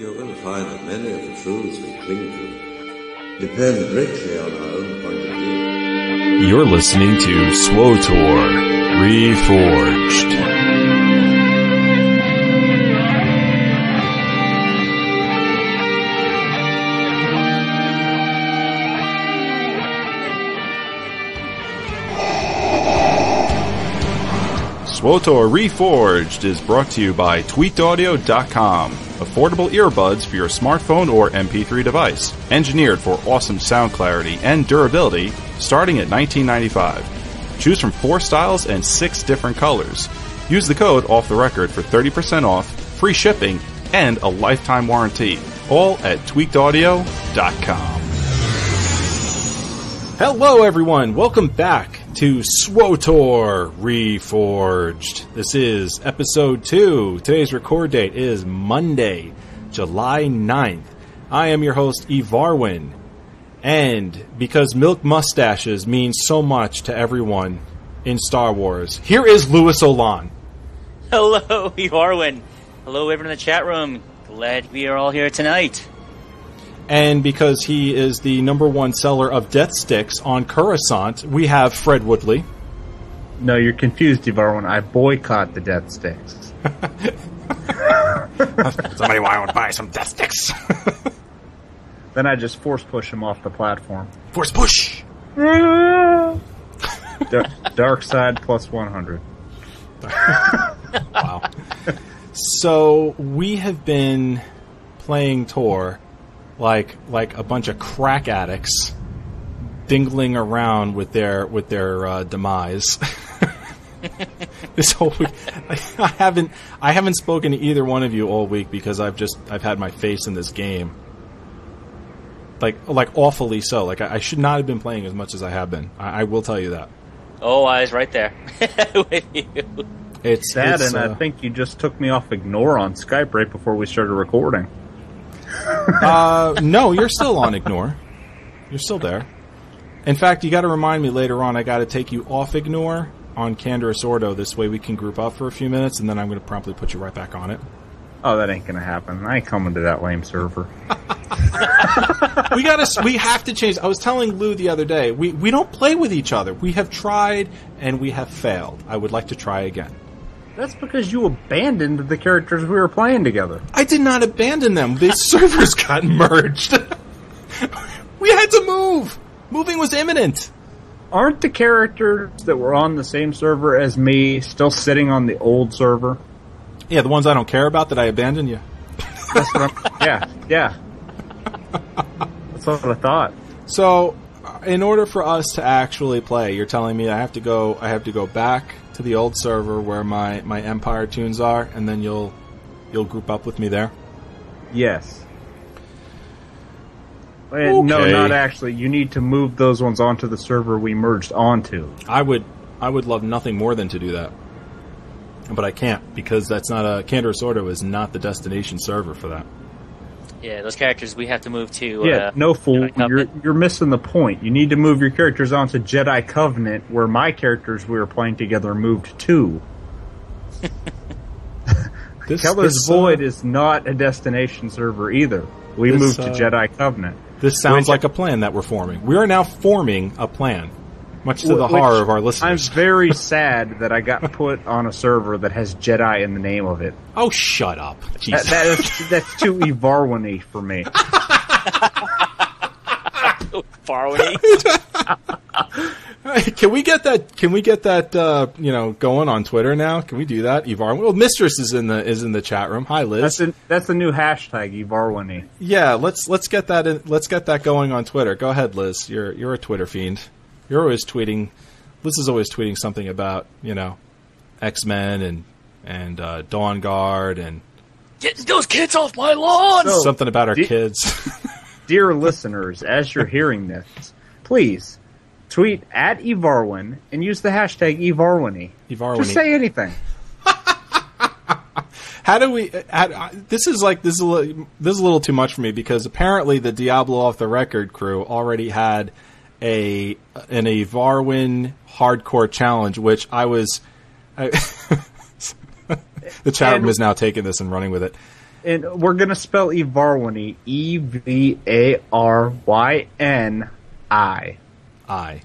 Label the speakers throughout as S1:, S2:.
S1: You're going to find that many of the truths we cling to depend greatly on our own point of view.
S2: You're listening to SWTOR Reforged. SWTOR Reforged is brought to you by TweakedAudio.com. Affordable earbuds for your smartphone or MP3 device. Engineered for awesome sound clarity and durability, starting at $19.95. Choose from four styles and six different colors. Use the code off the record for 30% off, free shipping, and a lifetime warranty. All at tweakedaudio.com. Hello, everyone. Welcome back to SWTOR Reforged. This is episode 2. Today's record date is Monday, July 9th. I am your host, Evarwyn. And because milk mustaches mean so much to everyone in Star Wars, here is Louis Olan.
S3: Hello, Evarwyn. Hello, everyone in the chat room. Glad we are all here tonight.
S2: And because he is the number one seller of Death Sticks on Coruscant, we have Fred Woodley.
S4: No, you're confused, Ivarwin. I boycott the Death Sticks.
S2: Somebody want to buy some Death Sticks?
S4: then I just force push him off the platform.
S2: Force push!
S4: Dark, dark side plus 100.
S2: wow. So we have been playing Tor like like a bunch of crack addicts dingling around with their with their uh, demise. this whole week, I haven't I haven't spoken to either one of you all week because I've just I've had my face in this game. Like like awfully so. Like I, I should not have been playing as much as I have been. I, I will tell you that.
S3: Oh, I was right there with you.
S4: It's that, and uh, I think you just took me off ignore on Skype right before we started recording.
S2: Uh, no, you're still on ignore. You're still there. In fact, you got to remind me later on. I got to take you off ignore on Canderous Ordo. This way, we can group up for a few minutes, and then I'm going to promptly put you right back on it.
S4: Oh, that ain't gonna happen. I ain't coming to that lame server.
S2: we gotta. We have to change. I was telling Lou the other day. We we don't play with each other. We have tried and we have failed. I would like to try again.
S4: That's because you abandoned the characters we were playing together.
S2: I did not abandon them. The servers got merged. we had to move. Moving was imminent.
S4: Aren't the characters that were on the same server as me still sitting on the old server?
S2: Yeah, the ones I don't care about that I abandoned you.
S4: That's what I'm. Yeah, yeah. That's what I thought.
S2: So, in order for us to actually play, you're telling me I have to go. I have to go back to the old server where my, my Empire tunes are, and then you'll you'll group up with me there.
S4: Yes. Eh, okay. No, not actually. You need to move those ones onto the server we merged onto.
S2: I would I would love nothing more than to do that. But I can't because that's not a Canderous Ordo is not the destination server for that.
S3: Yeah, those characters we have to move to.
S4: Yeah,
S3: uh,
S4: no fool. You're you're missing the point. You need to move your characters onto Jedi Covenant, where my characters we were playing together moved to. this, Keller's this, Void uh, is not a destination server either. We this, moved to uh, Jedi Covenant.
S2: This sounds which, like a plan that we're forming. We are now forming a plan much to the horror of our listeners.
S4: I'm very sad that I got put on a server that has Jedi in the name of it.
S2: Oh, shut up!
S4: That, that is, that's too Evarwany for me.
S3: Farwany.
S2: can we get that? Can we get that? Uh, you know, going on Twitter now. Can we do that? Evar. Well, Mistress is in the is in the chat room. Hi, Liz.
S4: That's a, that's the new hashtag Evarwany.
S2: Yeah, let's let's get that. In, let's get that going on Twitter. Go ahead, Liz. You're you're a Twitter fiend. You're always tweeting. Liz is always tweeting something about you know X Men and and uh, Dawnguard and
S3: getting those kids off my lawn.
S2: So, something about our de- kids.
S4: dear listeners, as you're hearing this, please tweet at Evarwyn and use the hashtag Evarwiny.
S2: Evarwiny.
S4: Just say anything.
S2: how do we? How, this is like this is a little, this is a little too much for me because apparently the Diablo off the record crew already had a an Evarwyn hardcore challenge, which I was. I, the chat room is now taking this and running with it.
S4: and we're gonna spell Evarwini E V A R Y N I.
S2: I.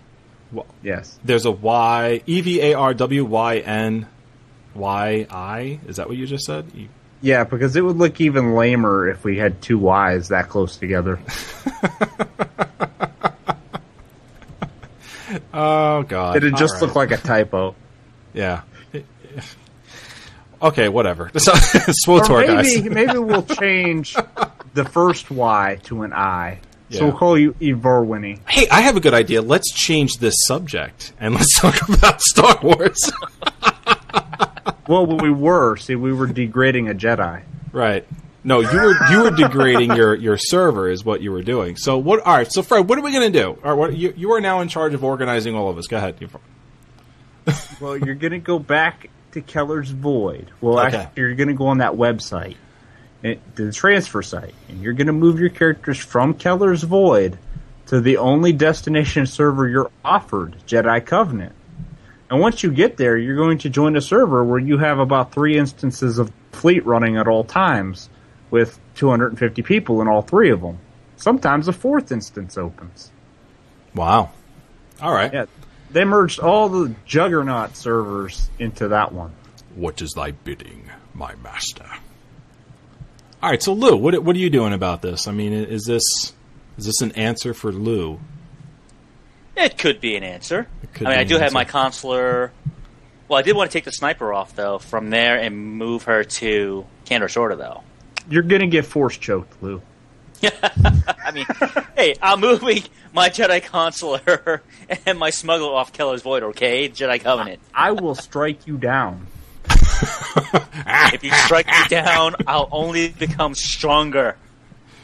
S2: Well,
S4: Yes.
S2: there's a Y E V A R W Y N Y I. Is that what you just said? E-
S4: Yeah, because it would look even lamer if we had two Y's that close together.
S2: Oh God!
S4: It'd just
S2: All
S4: look like a typo.
S2: yeah. Okay, whatever. So,
S4: Or
S2: SWTOR, guys.
S4: maybe maybe we'll change the first Y to an I.
S2: Yeah.
S4: So we'll call you Evarwini.
S2: Hey, I have a good idea. Let's change this subject and let's talk about Star Wars.
S4: Well, we were. See, we were degrading a Jedi.
S2: right. No, you were you were degrading your, your server is what you were doing. So what? All right. So Fred, what are we going to do? All right, what, you you are now in charge of organizing all of us. Go ahead.
S4: Well, you're going to go back to Keller's Void. Well,
S2: Okay.
S4: actually, you're going to go on that website, eh, the transfer site, and you're going to move your characters from Keller's Void to the only destination server you're offered, Jedi Covenant. And once you get there, you're going to join a server where you have about three instances of fleet running at all times, with 250 people in all three of them. Sometimes a fourth instance opens.
S2: Wow. All right.
S4: Yeah, they merged all the Juggernaut servers into that one.
S2: What is thy bidding, my master? All right. So Lou, what what are you doing about this? I mean, is this is this an answer for Lou?
S3: It could be an answer. I mean,
S2: be
S3: I
S2: an
S3: do have my
S2: answer.
S3: consular. Well, I did want to take the sniper off though from there and move her to Canderous Ordo though.
S4: You're gonna get force choked, Lou.
S3: I mean, hey, I'm moving my Jedi consular and my smuggler off Keller's Void. Okay, Jedi Covenant.
S4: I will strike you down.
S3: If you strike me down, I'll only become stronger.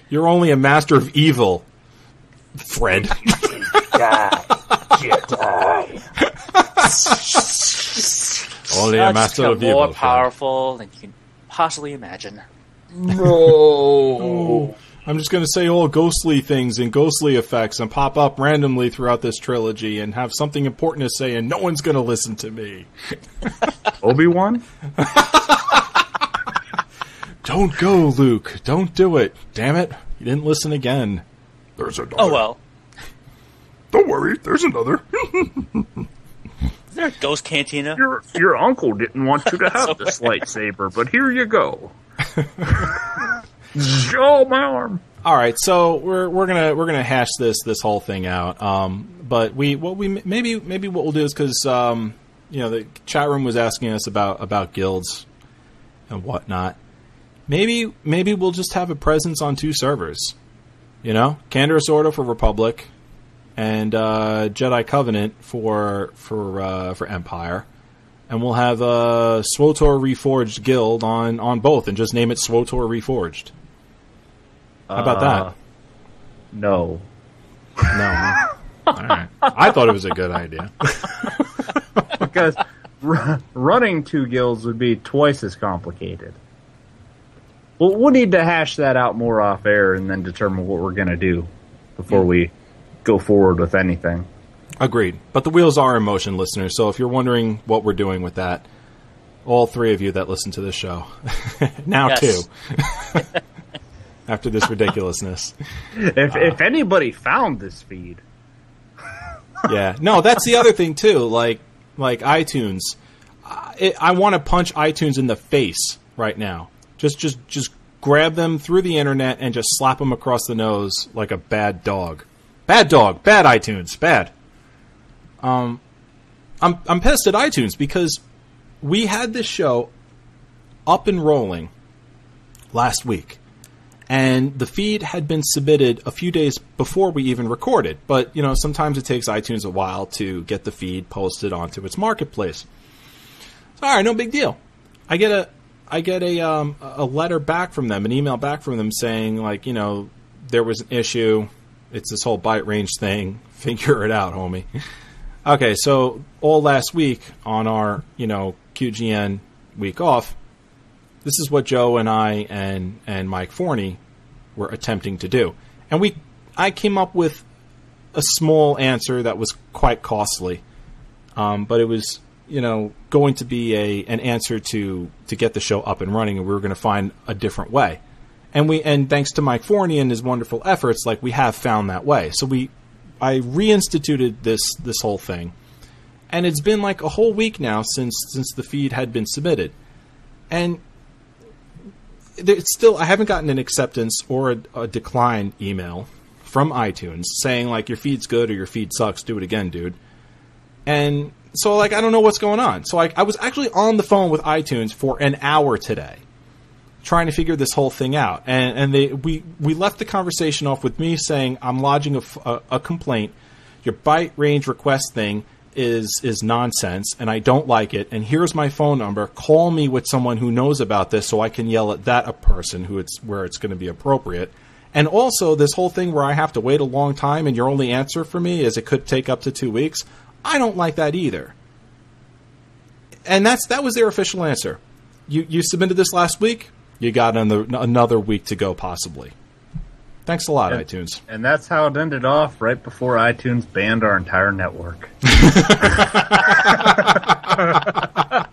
S2: You're only a master of evil, Fred. only a
S3: I'll just
S2: master of evil.
S3: more
S2: Fred.
S3: powerful than you can possibly imagine.
S2: No. Oh, I'm just going to say all ghostly things and ghostly effects and pop up randomly throughout this trilogy and have something important to say, and no one's going to listen to me.
S4: Obi Wan?
S2: Don't go, Luke. Don't do it. Damn it. You didn't listen again. There's another.
S3: Oh well.
S2: Don't worry. There's another.
S3: Is there a ghost cantina?
S4: Your your uncle didn't want you to have this lightsaber, but here you go. Show my arm.
S2: All right, so we're we're gonna we're gonna hash this this whole thing out. Um, but we what we maybe maybe what we'll do is because um, you know the chat room was asking us about about guilds and whatnot. Maybe maybe we'll just have a presence on two servers. You know, Canderous Ordo for Republic, and uh, Jedi Covenant for for uh, for Empire. And we'll have uh, SWTOR Reforged Guild on, on both, and just name it SWTOR Reforged. How about that?
S4: No.
S2: No. All right. I thought it was a good idea.
S4: Because r- running two guilds would be twice as complicated. Well, we'll need to hash that out more off air and then determine what we're going to do before we go forward with anything.
S2: Agreed. But the wheels are in motion, listeners. So if you're wondering what we're doing with that, all three of you that listen to this show, now
S3: Yes.
S2: two, after this ridiculousness.
S4: If, uh, if anybody found this feed,
S2: Yeah. No, that's the other thing too. Like, like iTunes. I, I want to punch iTunes in the face right now. Just, just, just grab them through the internet and just slap them across the nose like a bad dog. Bad dog. Bad iTunes. Bad. Um, I'm, I'm pissed at iTunes because we had this show up and rolling last week and the feed had been submitted a few days before we even recorded. But you know, sometimes it takes iTunes a while to get the feed posted onto its marketplace. So, all right, no big deal. I get a I get a um, a letter back from them, an email back from them saying like, you know, there was an issue. It's this whole byte range thing. Figure it out, homie. Okay, so all last week on our you know QGN week off, this is what Joe and I and and Mike Forney were attempting to do, and we I came up with a small answer that was quite costly, um, but it was you know going to be a an answer to to get the show up and running, and we were going to find a different way. and we and thanks to Mike Forney and his wonderful efforts, like we have found that way. So we, I reinstituted this this whole thing, and it's been like a whole week now since since the feed had been submitted, and it's still I haven't gotten an acceptance or a, a decline email from iTunes saying like your feed's good or your feed sucks, do it again, dude. And so like I don't know what's going on. So like I was actually on the phone with iTunes for an hour today trying to figure this whole thing out. And and they we we left the conversation off with me saying I'm lodging a, a, a complaint. Your byte range request thing is is nonsense and I don't like it. And here's my phone number. Call me with someone who knows about this so I can yell at that a person who it's where it's going to be appropriate. And also this whole thing where I have to wait a long time and your only answer for me is it could take up to 2 weeks I don't like that either. And that's that was their official answer. You you submitted this last week you got another another week to go possibly Thanks a lot,
S4: And-
S2: iTunes.
S4: And that's how it ended off right before iTunes banned our entire network.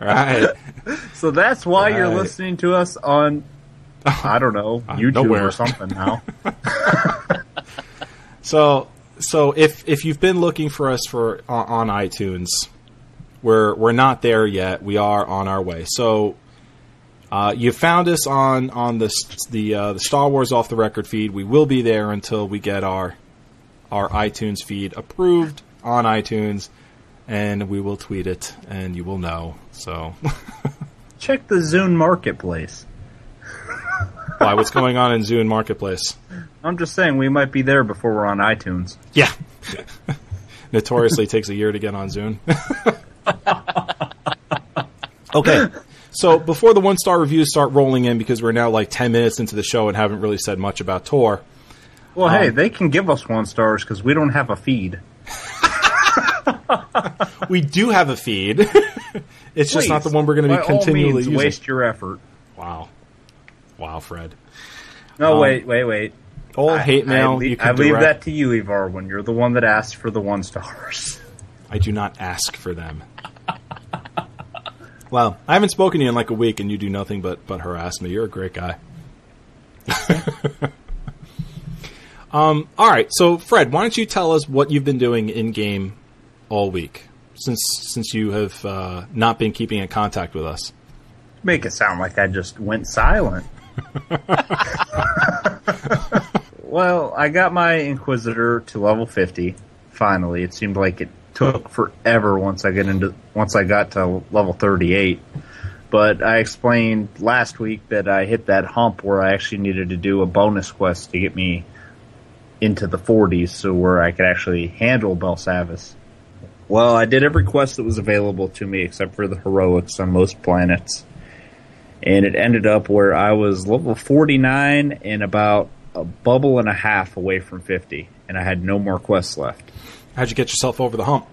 S2: Right.
S4: So that's why you're listening to us on, I don't know, uh, YouTube
S2: nowhere.
S4: or something now.
S2: So, so if if you've been looking for us for on, on iTunes, we're we're not there yet. We are on our way. So, uh, you found us on on the the uh, the Star Wars off the record feed. We will be there until we get our our iTunes feed approved on iTunes, and we will tweet it, and you will know. So,
S4: Check the Zune Marketplace.
S2: why? What's going on in Zune Marketplace?
S4: I'm just saying we might be there before we're on iTunes.
S2: Yeah. Notoriously takes a year to get on Zune. okay. So before the one star reviews start rolling in, because we're now like 10 minutes into the show and haven't really said much about Tor,
S4: Well, hey,
S2: Um,
S4: they can give us one stars because we don't have a feed.
S2: we do have a feed. it's just not the one we're going to be
S4: all
S2: continually
S4: means,
S2: using.
S4: waste your effort.
S2: Wow. Wow, Fred.
S4: No,
S2: Um,
S4: wait, wait, wait.
S2: All
S4: I-
S2: hate mail
S4: I, le-
S2: you can
S4: I leave that to you, Ivar, when you're the one that asked for the one stars.
S2: I do not ask for them. Well, I haven't spoken to you in like a week, and you do nothing but but harass me. You're a great guy. um. All right. So, Fred, why don't you tell us what you've been doing in game all week since since you have uh, not been keeping in contact with us?
S4: Make it sound like I just went silent. well, I got my Inquisitor to level 50. Finally, it seemed like it took forever once I get into once I got to level 38. But I explained last week that I hit that hump where I actually needed to do a bonus quest to get me into the 40s, so where I could actually handle Belsavis. Well, I did every quest that was available to me except for the heroics on most planets and it ended up where I was level 49 and about a bubble and a half away from 50, and I had no more quests left.
S2: How'd you get yourself over the hump?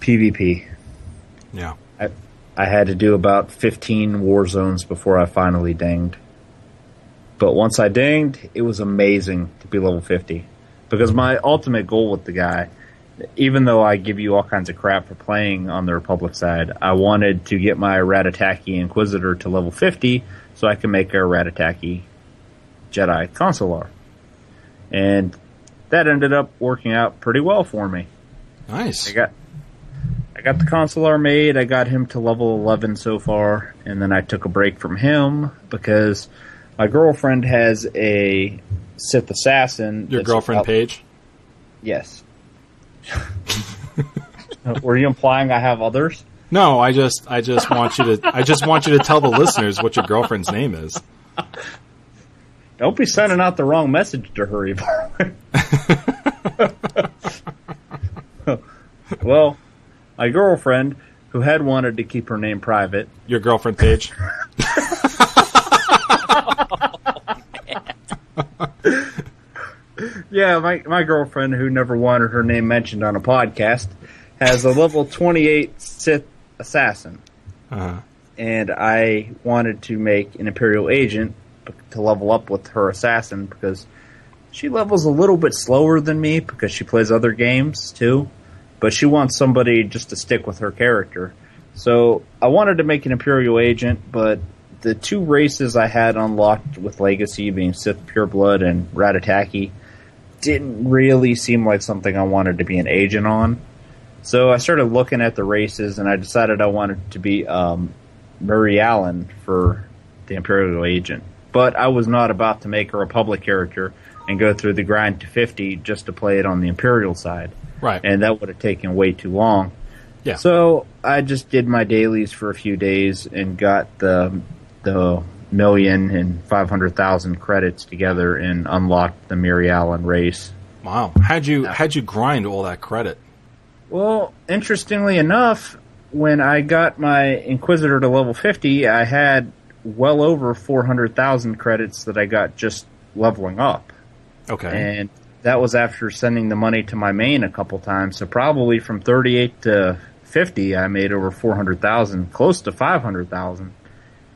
S4: PvP.
S2: Yeah.
S4: I, I had to do about 15 war zones before I finally dinged. But once I dinged, it was amazing to be level 50. Because my ultimate goal with the guy, even though I give you all kinds of crap for playing on the Republic side, I wanted to get my Rattataki Inquisitor to level 50 so I can make a Rattataki Jedi Consular. And that ended up working out pretty well for me.
S2: Nice.
S4: I got I got the consular made. I got him to level 11 so far, and then I took a break from him because my girlfriend has a Sith assassin.
S2: Your girlfriend
S4: about-
S2: Paige.
S4: Yes. Uh, were you implying I have others?
S2: No, I just I just want you to I just want you to tell the listeners what your girlfriend's name is.
S4: Don't be sending out the wrong message to her, Ivar. well, my girlfriend, who had wanted to keep her name private,
S2: Your girlfriend Paige.
S4: Yeah, my my girlfriend, who never wanted her name mentioned on a podcast, has a level 28 Sith assassin,
S2: Uh,
S4: and I wanted to make an Imperial agent to level up with her assassin because she levels a little bit slower than me because she plays other games too, but she wants somebody just to stick with her character. So I wanted to make an Imperial agent, but the two races I had unlocked with Legacy, being Sith Pureblood and Rattataki, didn't really seem like something I wanted to be an agent on. So I started looking at the races, and I decided I wanted to be um, Mirialan for the Imperial Agent. But I was not about to make a Republic character and go through the grind to 50 just to play it on the Imperial side.
S2: Right.
S4: And that would have taken way too long.
S2: Yeah.
S4: So I just did my dailies for a few days and got the the million and five hundred thousand credits together and unlocked the Mirialan race.
S2: wow. How'd you how'd you grind all that credit?
S4: Well, interestingly enough, when I got my Inquisitor to level fifty, I had well over four hundred thousand credits that I got just leveling up.
S2: Okay.
S4: and that was after sending the money to my main a couple times. So probably from 38 to 50, I made over 400,000, close to 500,000.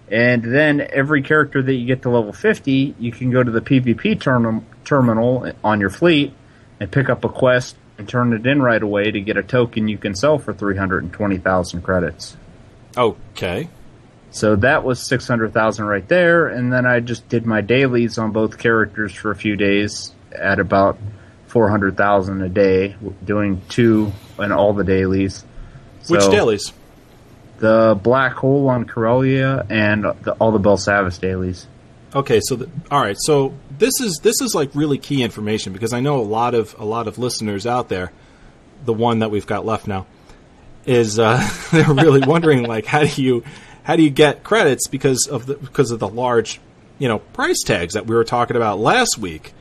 S4: And then every character that you get to level 50, you can go to the PvP term- terminal on your fleet and pick up a quest and turn it in right away to get a token you can sell for 320,000 credits.
S2: okay.
S4: So that was 600,000 right there. And then I just did my dailies on both characters for a few days at about 400,000 a day, doing two and all the dailies.
S2: Which dailies?
S4: The Black Hole on Corellia and the, all the Belsavis dailies.
S2: Okay, so the, all right, so this is this is like really key information because I know a lot of a lot of listeners out there, the one that we've got left now, is uh, they're really wondering like how do you how do you get credits because of the because of the large you know price tags that we were talking about last week,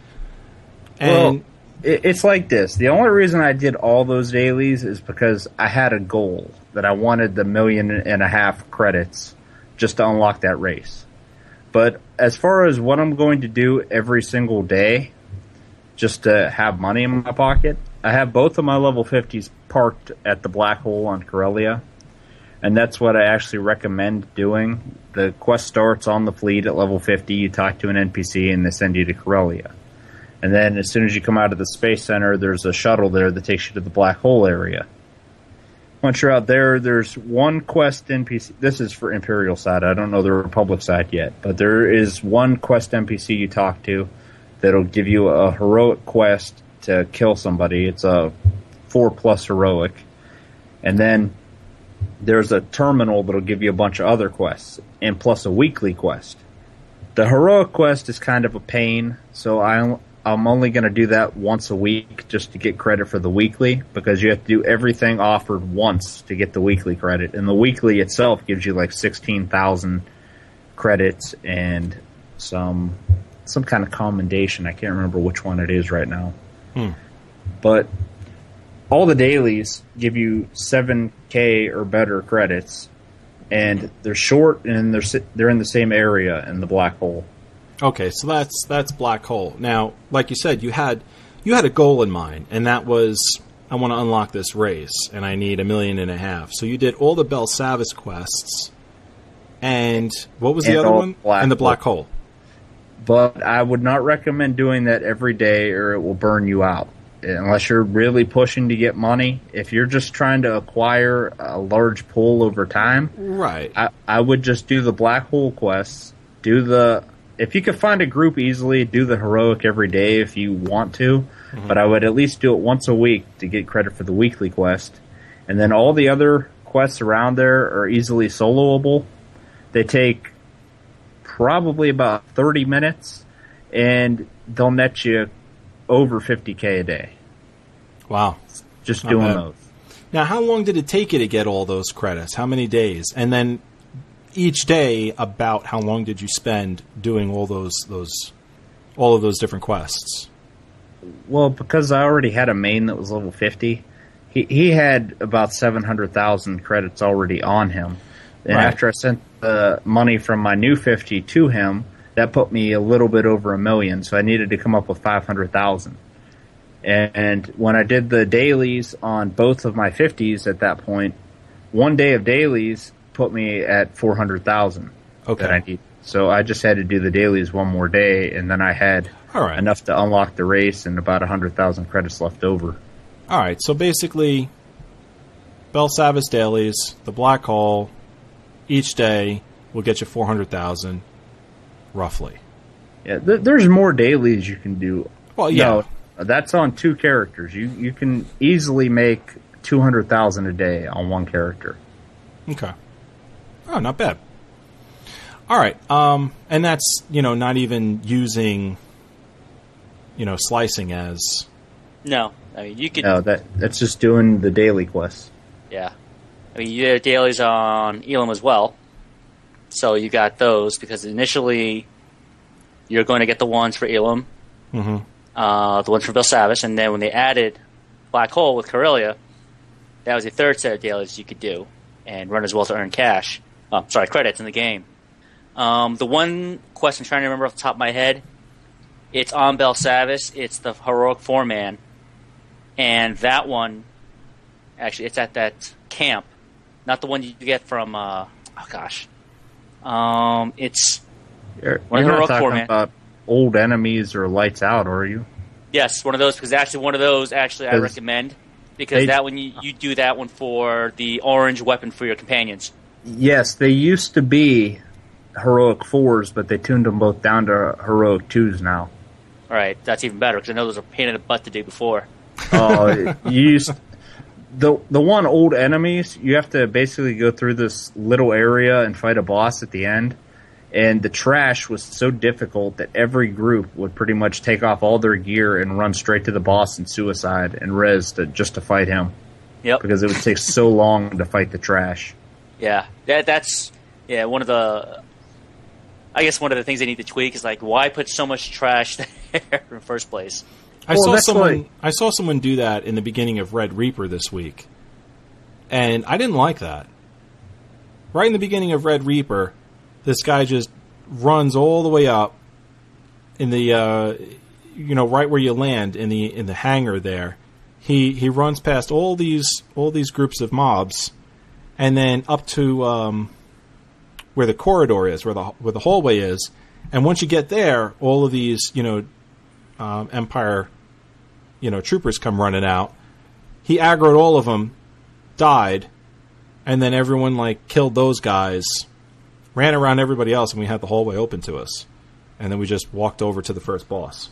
S2: and
S4: well, it, it's like this. The only reason I did all those dailies is because I had a goal that I wanted the million and a half credits just to unlock that race. But as far as what I'm going to do every single day, just to have money in my pocket, I have both of my level 50s parked at the black hole on Corellia. And that's what I actually recommend doing. The quest starts on the fleet at level 50. You talk to an NPC and they send you to Corellia. And then as soon as you come out of the space center, there's a shuttle there that takes you to the black hole area. Once you're out there, there's one quest NPC. This is for Imperial side. I don't know the Republic side yet, but there is one quest NPC you talk to that'll give you a heroic quest to kill somebody. It's a four plus heroic, and then there's a terminal that'll give you a bunch of other quests and plus a weekly quest. The heroic quest is kind of a pain, so I I'm only going to do that once a week just to get credit for the weekly because you have to do everything offered once to get the weekly credit, and the weekly itself gives you like sixteen thousand credits and some some kind of commendation. I can't remember which one it is right now, hmm. but all the dailies give you seven k or better credits, and they're short and they're they're in the same area in the black hole.
S2: Okay, so that's that's black hole. Now, like you said, you had you had a goal in mind, and that was I want to unlock this race, and I need a million and a half. So you did all the Belsavis quests, and what was the other one?
S4: black
S2: and the black hole.
S4: but I would not recommend doing that every day or it will burn you out. Unless you're really pushing to get money. If you're just trying to acquire a large pool over time,
S2: Right.
S4: I, I would just do the black hole quests. Do the if you could find a group easily, do the heroic every day if you want to. Mm-hmm. But I would at least do it once a week to get credit for the weekly quest. And then all the other quests around there are easily soloable. They take probably about 30 minutes and they'll net you over 50k a day
S2: wow.
S4: just
S2: Not
S4: doing
S2: bad.
S4: those.
S2: Now, how long did it take you to get all those credits? How many days? And then each day, about how long did you spend doing all those those all of those different quests?
S4: Well, because I already had a main that was level 50, he, he had about 700,000 credits already on him. And
S2: Right.
S4: after I sent the money from my new 50 to him, that put me a little bit over a million, so I needed to come up with 500,000. And when I did the dailies on both of my 50s at that point, one day of dailies put me at 400,000
S2: Okay.
S4: that I need. So I just had to do the dailies one more day, and then I had
S2: All right.
S4: enough to unlock the race and about 100,000 credits left over.
S2: All right, so basically, Belsavis dailies, the black hole, each day, will get you four hundred thousand, roughly.
S4: Yeah, th- there's more dailies you can do.
S2: Well, yeah.
S4: No, that's on two characters. You you can easily make two hundred thousand a day on one character.
S2: Okay. Oh, not bad. All right. Um, and that's you know not even using, you know, slicing as
S3: No, I mean you could.
S4: No, that that's just doing the daily quests.
S3: Yeah, I mean you have dailies on Ilum as well, so you got those because initially you're going to get the ones for Ilum,
S2: Mhm.
S3: Uh, the ones for Belsavis, and then when they added Black Hole with Corellia, that was the third set of dailies you could do and run as well to earn cash. Oh, sorry, credits in the game. Um, the one quest I'm trying to remember off the top of my head, it's on Belsavis. It's the heroic four man, and that one actually it's at that camp, not the one you get from. Uh, oh gosh, um, it's
S4: You're,
S3: One
S4: you're
S3: of
S4: not
S3: the Rook Four, man.
S4: about old enemies or lights out, are you?
S3: yes, one of those because actually one of those actually I recommend because
S4: they-
S3: that one you, you do that one for the orange weapon for your companions.
S4: Yes, they used to be heroic fours, but they tuned them both down to heroic twos now.
S3: All right, that's even better because I know those are a pain in the butt to do before.
S4: Oh, you used the the one old enemies. You have to basically go through this little area and fight a boss at the end. And the trash was so difficult that every group would pretty much take off all their gear and run straight to the boss and suicide and res to, just to fight him
S3: Yep.
S4: because it would take so long to fight the trash.
S3: Yeah, that that's yeah one of the. I guess one of the things they need to tweak is like why put so much trash there in the first place.
S2: I
S4: Well,
S2: saw someone.
S4: why-
S2: I saw someone do that in the beginning of Red Reaper this week, and I didn't like that. Right in the beginning of Red Reaper, this guy just runs all the way up in the, uh, you know, right where you land in the in the hangar there. He he runs past all these all these groups of mobs, and then up to um, where the corridor is, where the where the hallway is. And once you get there, all of these, you know, um, Empire, you know, troopers come running out. He aggroed all of them, died, and then everyone like killed those guys, ran around everybody else, and we had the hallway open to us. And then we just walked over to the first boss.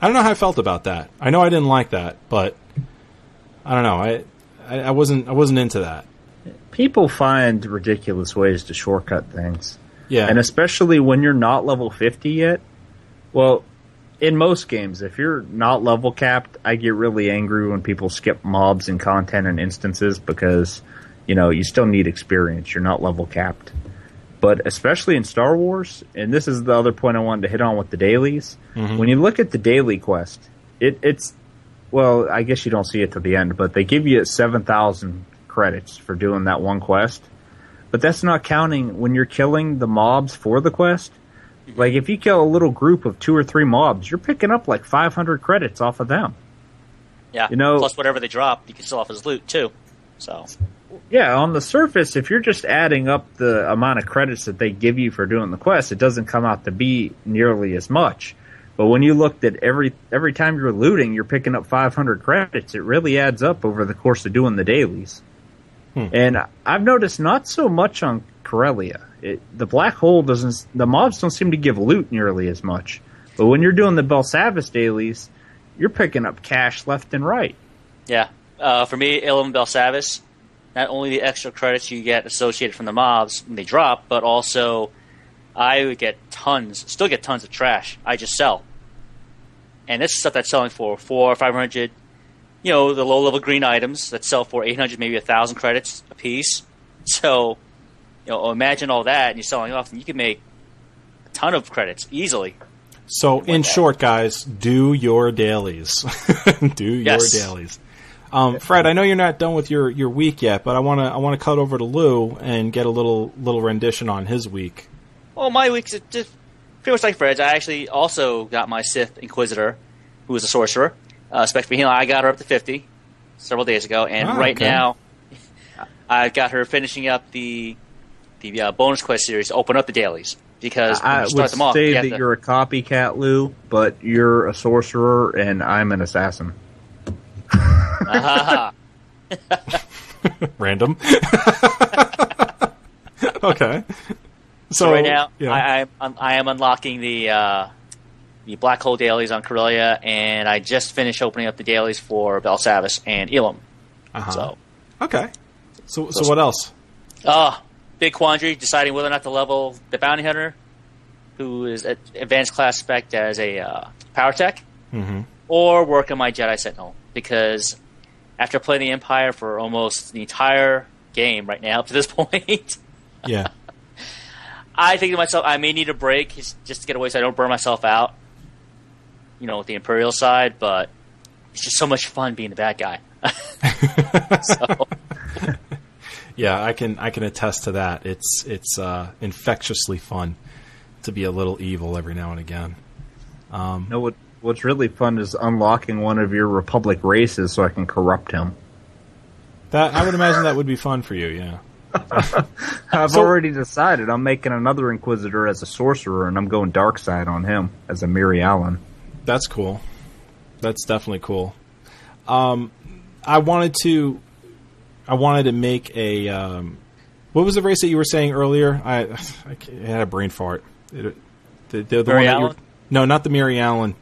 S2: I don't know how I felt about that. I know I didn't like that, but I don't know. I I, I wasn't I wasn't into that.
S4: People find ridiculous ways to shortcut things.
S2: Yeah,
S4: And especially when you're not level 50 yet. Well, in most games, if you're not level capped, I get really angry when people skip mobs and content and instances because, you know, you still need experience. You're not level capped. But especially in Star Wars, and this is the other point I wanted to hit on with the dailies. Mm-hmm. When you look at the daily quest, it, it's, well, I guess you don't see it to the end, but they give you 7,000 credits for doing that one quest. But that's not counting when you're killing the mobs for the quest. Like if you kill a little group of two or three mobs, you're picking up like 500 credits off of them.
S3: Yeah,
S4: You know-
S3: plus whatever they drop, you can still off as loot too. So
S4: Yeah, on the surface, if you're just adding up the amount of credits that they give you for doing the quest, it doesn't come out to be nearly as much. But when you looked at every every time you're looting, you're picking up 500 credits. It really adds up over the course of doing the dailies. And I've noticed not so much on Corellia. It, the black hole doesn't. The mobs don't seem to give loot nearly as much. But when you're doing the Belsavis dailies, you're picking up cash left and right.
S3: yeah, uh, for me, Ilum Belsavis, not only the extra credits you get associated from the mobs when they drop, but also I would get tons, still get tons of trash. I just sell, and this is stuff that's selling for four or five hundred. You know, the low level green items that sell for eight hundred, maybe a thousand credits a piece. So, you know, imagine all that, and you're selling off, and you can make a ton of credits easily.
S2: So, in short, guys, do your dailies. do
S3: Yes.
S2: your dailies. Um, Fred, I know you're not done with your, your week yet, but I want to I want to cut over to Lou and get a little little rendition on his week.
S3: Well, my week's just pretty much like Fred's. I actually also got my Sith Inquisitor, who is a sorcerer. Uh, Spec for healing, I got her up to 50 several days ago, and
S2: Oh,
S3: right
S2: okay.
S3: now I've got her finishing up the the uh, bonus quest series to open up the dailies. Because when
S4: I
S3: you
S4: would
S3: start them off,
S4: say
S3: you have
S4: that
S3: to-
S4: you're a copycat, Lou, but you're a sorcerer and I'm an assassin.
S3: Ah,
S2: Random. okay.
S3: So, right now,
S2: yeah.
S3: I, I, I'm- unlocking the uh, the black hole dailies on Corellia, and I just finished opening up the dailies for Belsavis and Ilum.
S2: uh-huh.
S3: So,
S2: okay. So so what else?
S3: uh, big quandary deciding whether or not to level the bounty hunter, who is advanced class spec as a uh, power tech,
S2: Mm-hmm.
S3: or work on my Jedi Sentinel because after playing the Empire for almost the entire game right now up to this point.
S2: Yeah.
S3: I think to myself, I may need a break just just to get away so I don't burn myself out. You know, with the Imperial side, but it's just so much fun being the bad guy. so,
S2: Yeah, I can I can attest to that. It's it's uh, infectiously fun to be a little evil every now and again. Um,
S4: No, what what's really fun is unlocking one of your Republic races so I can corrupt him.
S2: that I would imagine that would be fun for you. Yeah.
S4: I've
S2: So-
S4: already decided I'm making another Inquisitor as a sorcerer, and I'm going dark side on him as a Mirialan.
S2: That's cool. That's definitely cool. Um, I wanted to, I wanted to make a. Um, what was the race that you were saying earlier? I, I I had a brain fart. It, the, the, the
S3: Mary
S2: one that were-
S3: Allen?
S2: no, not the Mirialan.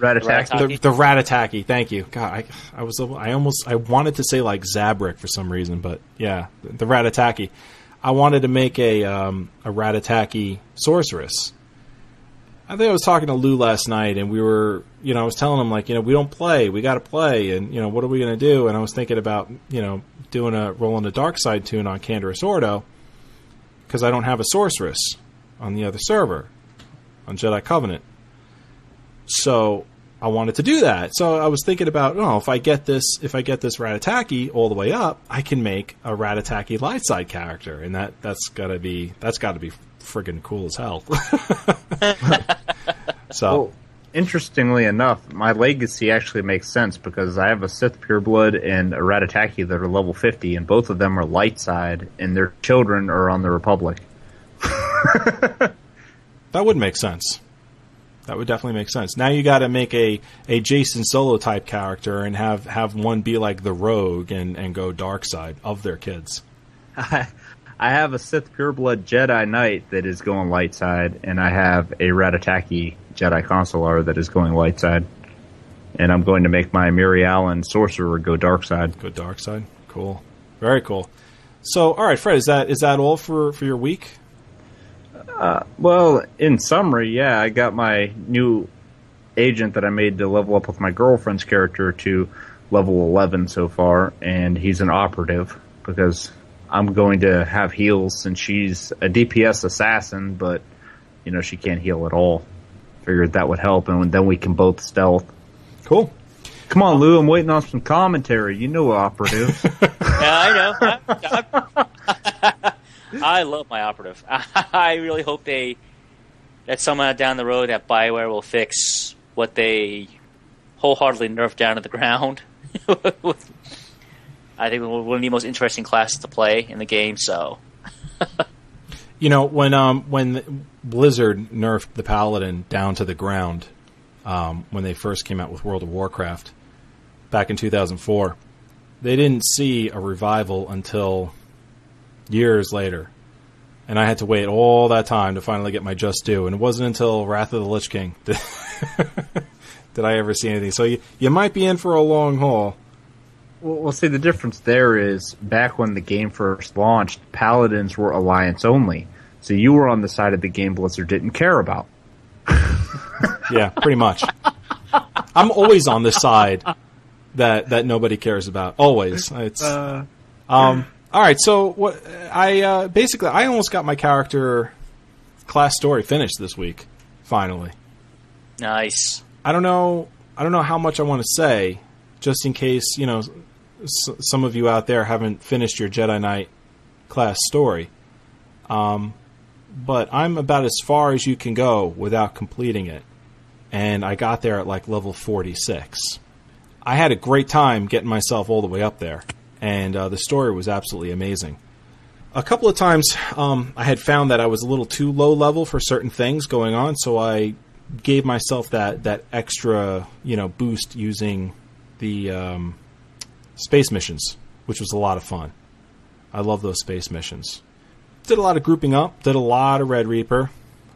S4: Rat-a-tat.
S2: The, the Rattataki. Thank you. God, I, I was. I almost. I wanted to say like Zabrak for some reason, but yeah, the Rattataki. I wanted to make a um, a Rattataki sorceress. I think I was talking to Lou last night, and we were, you know, I was telling him like, you know, we don't play, we got to play, and you know, what are we going to do? And I was thinking about, you know, doing a rolling a dark side tune on Canderous Ordo because I don't have a sorceress on the other server on Jedi Covenant. So I wanted to do that. So I was thinking about, oh, if I get this, if I get this Rattataki all the way up, I can make a Rattataki light side character, and that that's gotta be that's gotta be friggin' cool as hell. so
S4: Well, interestingly enough, my legacy actually makes sense because I have a Sith pureblood and a Rattataki that are level 50, and both of them are light side, and their children are on the Republic.
S2: that would make sense. That would definitely make sense. Now you got to make a, a Jacen Solo type character and have, have one be like the rogue and, and go dark side of their kids.
S4: I, I have a Sith pureblood Jedi Knight that is going light side, and I have a Rattataki Jedi Consular that is going light side. And I'm going to make my Mirialan sorcerer go dark side.
S2: Go dark side. Cool. Very cool. So, all right, Fred, is that is that all for, for your week?
S4: Uh, well, in summary, yeah, I got my new agent that I made to level up with my girlfriend's character to level 11 so far, and he's an operative because I'm going to have heals since she's a DPS assassin, but you know she can't heal at all. Figured that would help, and then we can both stealth.
S2: Cool.
S4: Come on, Lou, I'm waiting on some commentary. You know operatives.
S3: yeah, I know. I, I, I love my operative. I really hope they that somehow down the road that Bioware will fix what they wholeheartedly nerfed down to the ground. I think one of the most interesting classes to play in the game. So
S2: You know, when um when Blizzard nerfed the Paladin down to the ground, um, when they first came out with World of Warcraft back in 2004, they didn't see a revival until years later. And I had to wait all that time to finally get my just due. And it wasn't until Wrath of the Lich King did, did I ever see anything. So you, you might be in for a long haul.
S4: Well, well, see, the difference there is back when the game first launched, paladins were alliance only. So you were on the side of the game Blizzard didn't care about.
S2: Yeah, pretty much. I'm always on the side that that nobody cares about. Always. It's um. All right. So what I uh, basically I almost got my character class story finished this week. Finally.
S3: nice.
S2: I don't know. I don't know how much I want to say, just in case you know s- some of you out there haven't finished your Jedi Knight class story. Um, but I'm about as far as you can go without completing it, and I got there at like level 46. I had a great time getting myself all the way up there, and uh, the story was absolutely amazing. A couple of times, um, I had found that I was a little too low level for certain things going on, so I gave myself that that extra you know boost using the um, space missions, which was a lot of fun. I love those space missions. did a lot of grouping up. Did a lot of Red Reaper,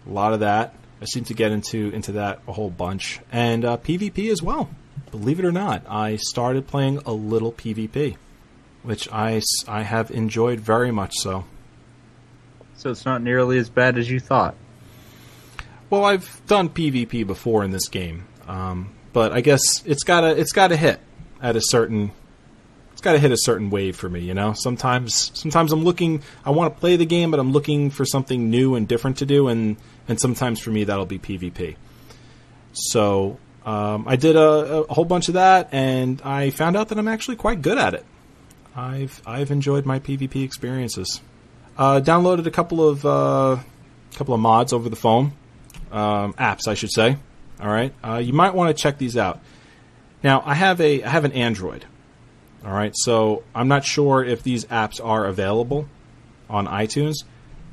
S2: a lot of that. I seem to get into into that a whole bunch, and uh, PvP as well. Believe it or not, I started playing a little PvP, which I, I have enjoyed very much so.
S4: So it's not nearly as bad as you thought.
S2: Well, I've done PvP before in this game, um, but I guess it's gotta it's gotta hit at a certain it's gotta hit a certain wave for me. You know, sometimes sometimes I'm looking I want to play the game, but I'm looking for something new and different to do, and and sometimes for me that'll be PvP. So um, I did a, a whole bunch of that, and I found out that I'm actually quite good at it. I've I've enjoyed my PvP experiences. Uh, downloaded a couple of uh, couple of mods over the phone um, apps, I should say. All right, uh, you might want to check these out. Now, I have a I have an Android. All right, so I'm not sure if these apps are available on iTunes,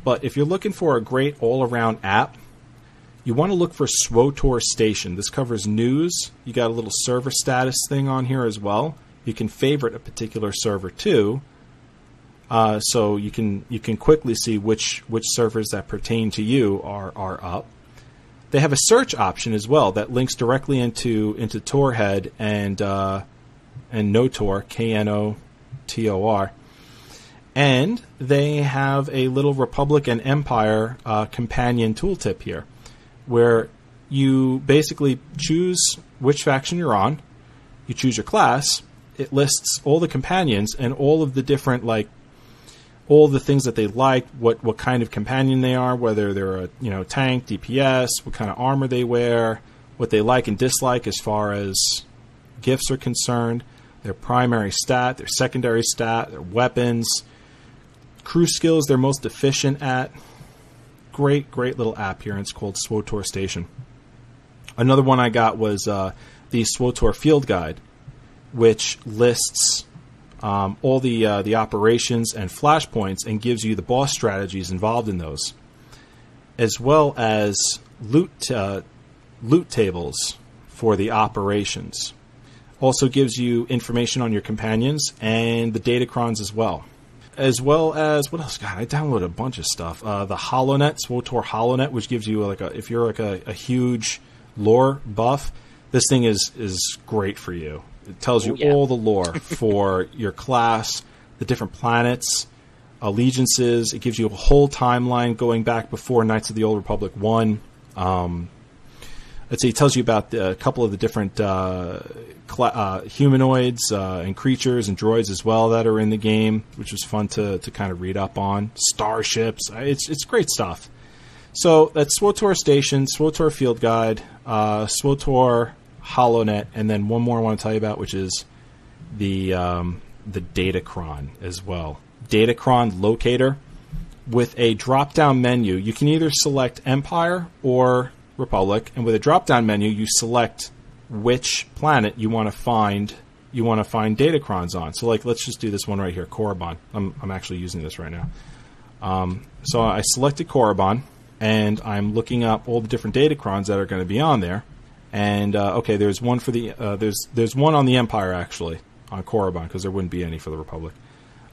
S2: but if you're looking for a great all-around app, you want to look for SWTOR Station. This covers news. You got a little server status thing on here as well. You can favorite a particular server too, uh, so you can you can quickly see which which servers that pertain to you are are up. They have a search option as well that links directly into into Torhead and uh, and KnoTOR K N O T O R, and they have a little Republic and Empire uh, companion tooltip here, where you basically choose which faction you're on, you choose your class. It lists all the companions and all of the different like all the things that they like, what what kind of companion they are, whether they're a you know tank, DPS, what kind of armor they wear, what they like and dislike as far as gifts are concerned, their primary stat, their secondary stat, their weapons, crew skills they're most efficient at. Great, great little app here, and it's called SWTOR Station. Another one I got was uh, the SWTOR Field Guide, which lists um, all the uh, the operations and flashpoints and gives you the boss strategies involved in those, as well as loot uh, loot tables for the operations. Also gives you information on your companions and the datacrons as well, as well as what else? God, I downloaded a bunch of stuff. Uh, the HoloNet, SWTOR HoloNet, which gives you like a if you're like a, a huge lore buff, this thing is is great for you. It tells you
S3: yeah.
S2: all the lore for your class, the different planets, allegiances. It gives you a whole timeline going back before Knights of the Old Republic one. Um, let's see, it tells you about the, a couple of the different uh, cla uh, humanoids uh, and creatures and droids as well that are in the game, which was fun to, to kind of read up on. Starships, it's it's great stuff. So that's SWTOR Station, SWTOR Field Guide, uh, SWTOR HoloNet, and then one more I want to tell you about, which is the um, the Datacron as well. Datacron Locator with a drop down menu. You can either select Empire or Republic, and with a drop down menu, you select which planet you want to find. You want to find Datacrons on. So, like, let's just do this one right here, Korriban. I'm I'm actually using this right now. Um, so I selected Korriban, and I'm looking up all the different Datacrons that are going to be on there. And uh, okay, there's one for the uh, there's there's one on the Empire actually on Korriban because there wouldn't be any for the Republic.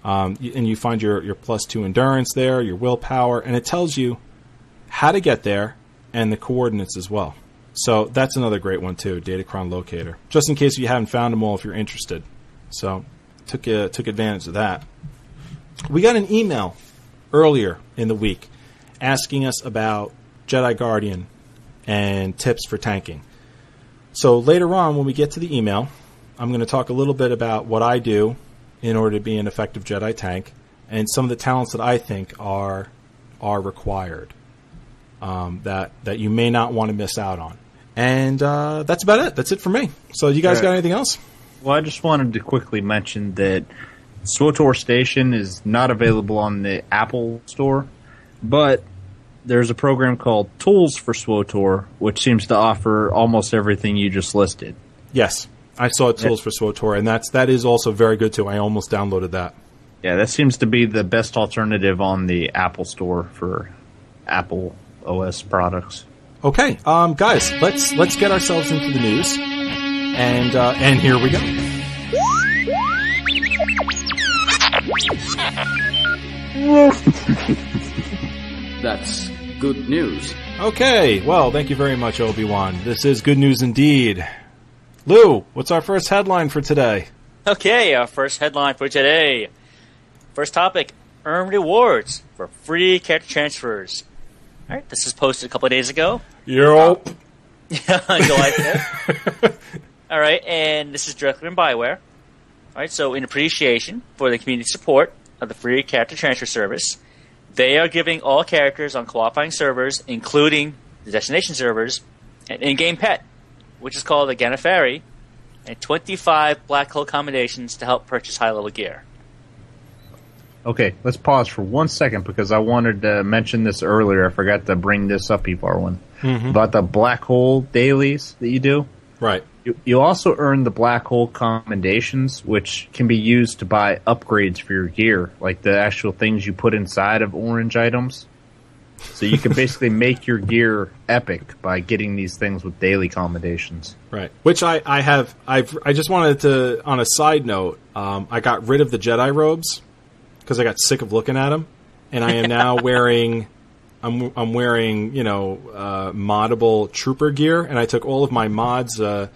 S2: Um, and you find your your plus two endurance there, your willpower, and it tells you how to get there and the coordinates as well. So that's another great one too, Datacron Locator. Just in case you haven't found them all, if you're interested. So took uh, took advantage of that. We got an email earlier in the week asking us about Jedi Guardian and tips for tanking. So later on, when we get to the email, I'm going to talk a little bit about what I do in order to be an effective Jedi tank and some of the talents that I think are are required um, that that you may not want to miss out on. And uh, that's about it. That's it for me. So you guys
S4: All
S2: got anything else?
S4: Well, I just wanted to quickly mention that SWTOR Station is not available on the Apple Store, but there's a program called Tools for SWTOR, which seems to offer almost everything you just listed.
S2: Yes, I saw tools for SWTOR, and that's that is also very good too. I almost downloaded that.
S4: Yeah, that seems to be the best alternative on the Apple Store for Apple OS products.
S2: Okay, um, guys, let's let's get ourselves into the news, and uh, and here we go.
S5: That's good news.
S2: Okay, well, thank you very much, Obi Wan. This is good news indeed. Lou, what's our first headline for today?
S3: Okay, our first headline for today. First topic earn rewards for free character transfers. All right, this is posted a couple of days ago.
S2: Yup.
S3: on July 5th. All right, and this is directly from Bioware. All right, so in appreciation for the community support of the free character transfer service, they are giving all characters on qualifying servers, including the destination servers, an in-game pet, which is called a Ganafari, and 25 black hole commendations to help purchase high-level gear.
S4: Okay, let's pause for one second because I wanted to mention this earlier. I forgot to bring this up, Evarwyn. Mm-hmm. About the black hole dailies that you do.
S2: Right.
S4: You, you also earn the black hole commendations, which can be used to buy upgrades for your gear, like the actual things you put inside of orange items. So you can basically make your gear epic by getting these things with daily commendations.
S2: Right. Which I, I have, I've, I just wanted to, on a side note, um, I got rid of the Jedi robes because I got sick of looking at them. And I am now wearing, I'm, I'm wearing, you know, uh, moddable trooper gear. And I took all of my mods, uh,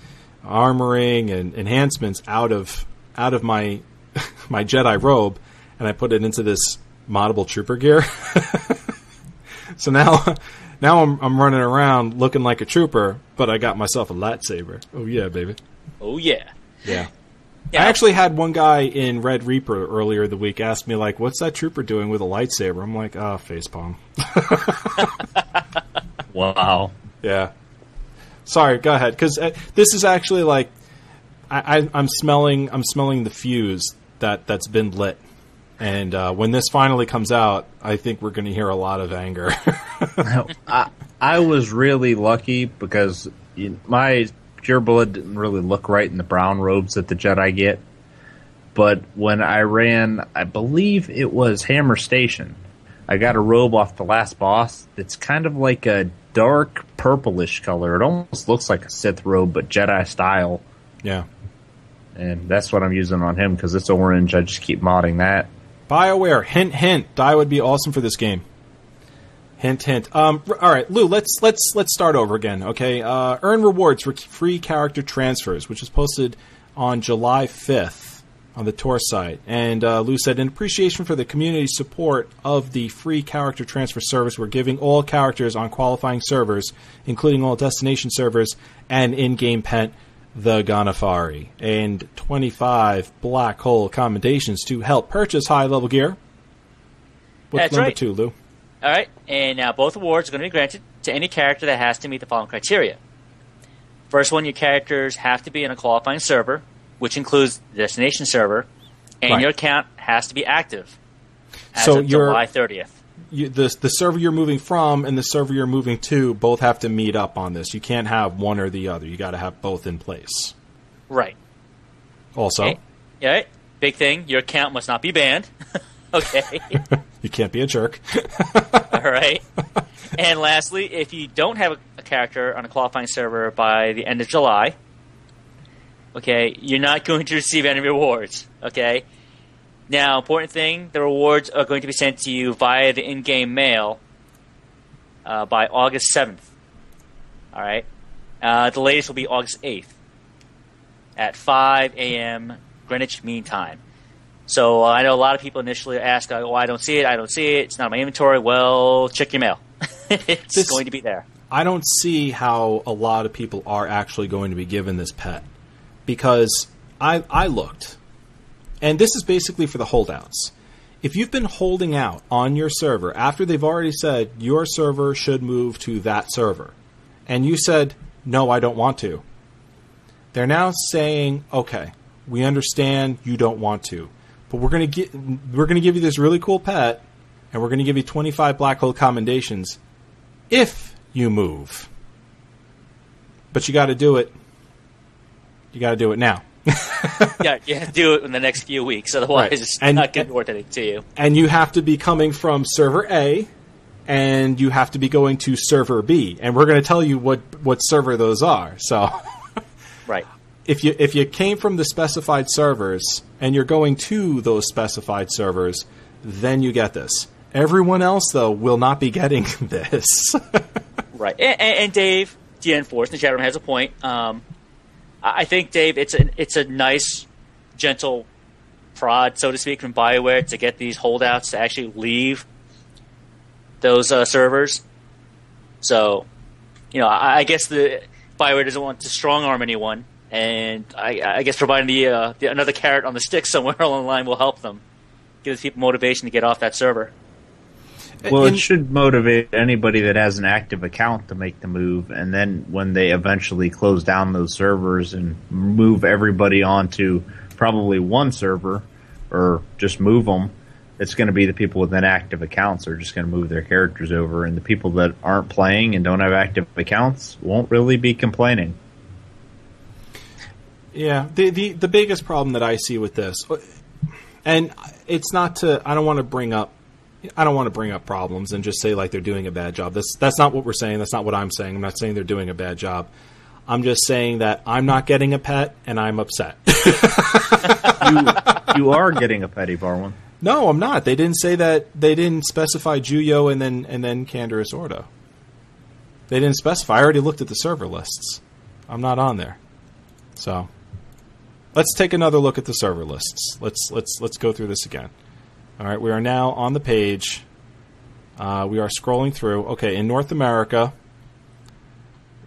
S2: armoring and enhancements out of, out of my, my Jedi robe and I put it into this moddable trooper gear. so now, now I'm, I'm running around looking like a trooper, but I got myself a lightsaber. Oh yeah, baby.
S3: Oh, yeah.
S2: Yeah.
S3: Yeah.
S2: I actually had one guy in Red Reaper earlier the week ask me like, "What's that trooper doing with a lightsaber?" I'm like, "Ah, facepalm."
S4: Wow.
S2: yeah. Sorry, go ahead, because uh, this is actually like, I, I'm smelling, I'm smelling the fuse that that's been lit, and uh, when this finally comes out, I think we're going to hear a lot of anger.
S4: I, I was really lucky because my pure blood didn't really look right in the brown robes that the Jedi get. But when I ran, I believe it was Hammer Station, I got a robe off the last boss that's kind of like a dark purplish color. It almost looks like a Sith robe, but Jedi style.
S2: yeah.
S4: And that's what I'm using on him because it's orange. I just keep modding that.
S2: BioWare, hint, hint. Dye would be awesome for this game. Hint, hint. Um, all right, Lou. Let's let's let's start over again. Okay. Uh, earn rewards for free character transfers, which was posted on July fifth on the Tor site. And uh, Lou said, in appreciation for the community support of the free character transfer service, we're giving all characters on qualifying servers, including all destination servers, an in-game pet, the Ganafari, and 25 black hole commendations to help purchase high-level gear. What's
S3: That's
S2: number
S3: right.
S2: two, Lou?
S3: All right, and now both awards are going to be granted to any character that has to meet the following criteria. First one, your characters have to be in a qualifying server, which includes the destination server, and
S2: Right.
S3: your account has to be active as
S2: So
S3: of July 30th.
S2: You, the the server you're moving from and the server you're moving to both have to meet up on this. You can't have one or the other. You got to have both in place.
S3: Right.
S2: Also,
S3: Okay. Right. Big thing, your account must not be banned. okay.
S2: you can't be a jerk.
S3: All right. And lastly, if you don't have a character on a qualifying server by the end of July, okay, you're not going to receive any rewards. Okay. Now, important thing: the rewards are going to be sent to you via the in-game mail uh, by August seventh. All right. Uh, the latest will be August eighth at 5 a.m. Greenwich Mean Time. So uh, I know a lot of people initially ask, uh, "Oh, I don't see it. I don't see it. It's not in my inventory." Well, check your mail. it's
S2: This-
S3: going to be there.
S2: I don't see how a lot of people are actually going to be given this pet because I I looked, and this is basically for the holdouts. If you've been holding out on your server after they've already said your server should move to that server, and you said no, I don't want to, they're now saying, okay, we understand you don't want to, but we're gonna get we're gonna give you this really cool pet, and we're gonna give you 25 black hole commendations if you move. But you got to do it. You got to do it now.
S3: yeah, you have to do it in the next few weeks. Otherwise,
S2: Right.
S3: it's
S2: And-
S3: not going to worth anything to you.
S2: And you have to be coming from server A and you have to be going to server B. And we're going to tell you what what server those are. So
S3: Right.
S2: if you if you came from the specified servers and you're going to those specified servers, then you get this. Everyone else, though, will not be getting this.
S3: Right. And, and, and Dave, Dienforce in the chat room has a point. Um, I think Dave, it's a it's a nice, gentle prod, so to speak, from Bioware to get these holdouts to actually leave those uh, servers. So, you know, I, I guess the Bioware doesn't want to strong arm anyone, and I, I guess providing the, uh, the another carrot on the stick somewhere along the line will help them. Gives people motivation to get off that server.
S4: Well,
S2: And-
S4: it should motivate anybody that has an active account to make the move, and then when they eventually close down those servers and move everybody onto probably one server, or just move them, it's going to be the people with inactive accounts are just going to move their characters over, and the people that aren't playing and don't have active accounts won't really be complaining.
S2: Yeah, the, the the biggest problem that I see with this, and it's not to I don't want to bring up I don't want to bring up problems and just say like they're doing a bad job. That's that's not what we're saying. That's not what I'm saying. I'm not saying they're doing a bad job. I'm just saying that I'm not getting a pet and I'm upset.
S4: You you are getting a petty Barwin.
S2: no, I'm not. They didn't say that. They didn't specify Juyo and then and then Canderous Ordo. They didn't specify. I already looked at the server lists. I'm not on there. So let's take another look at the server lists. Let's let's let's go through this again. All right, we are now on the page. Uh, we are scrolling through. Okay, in North America,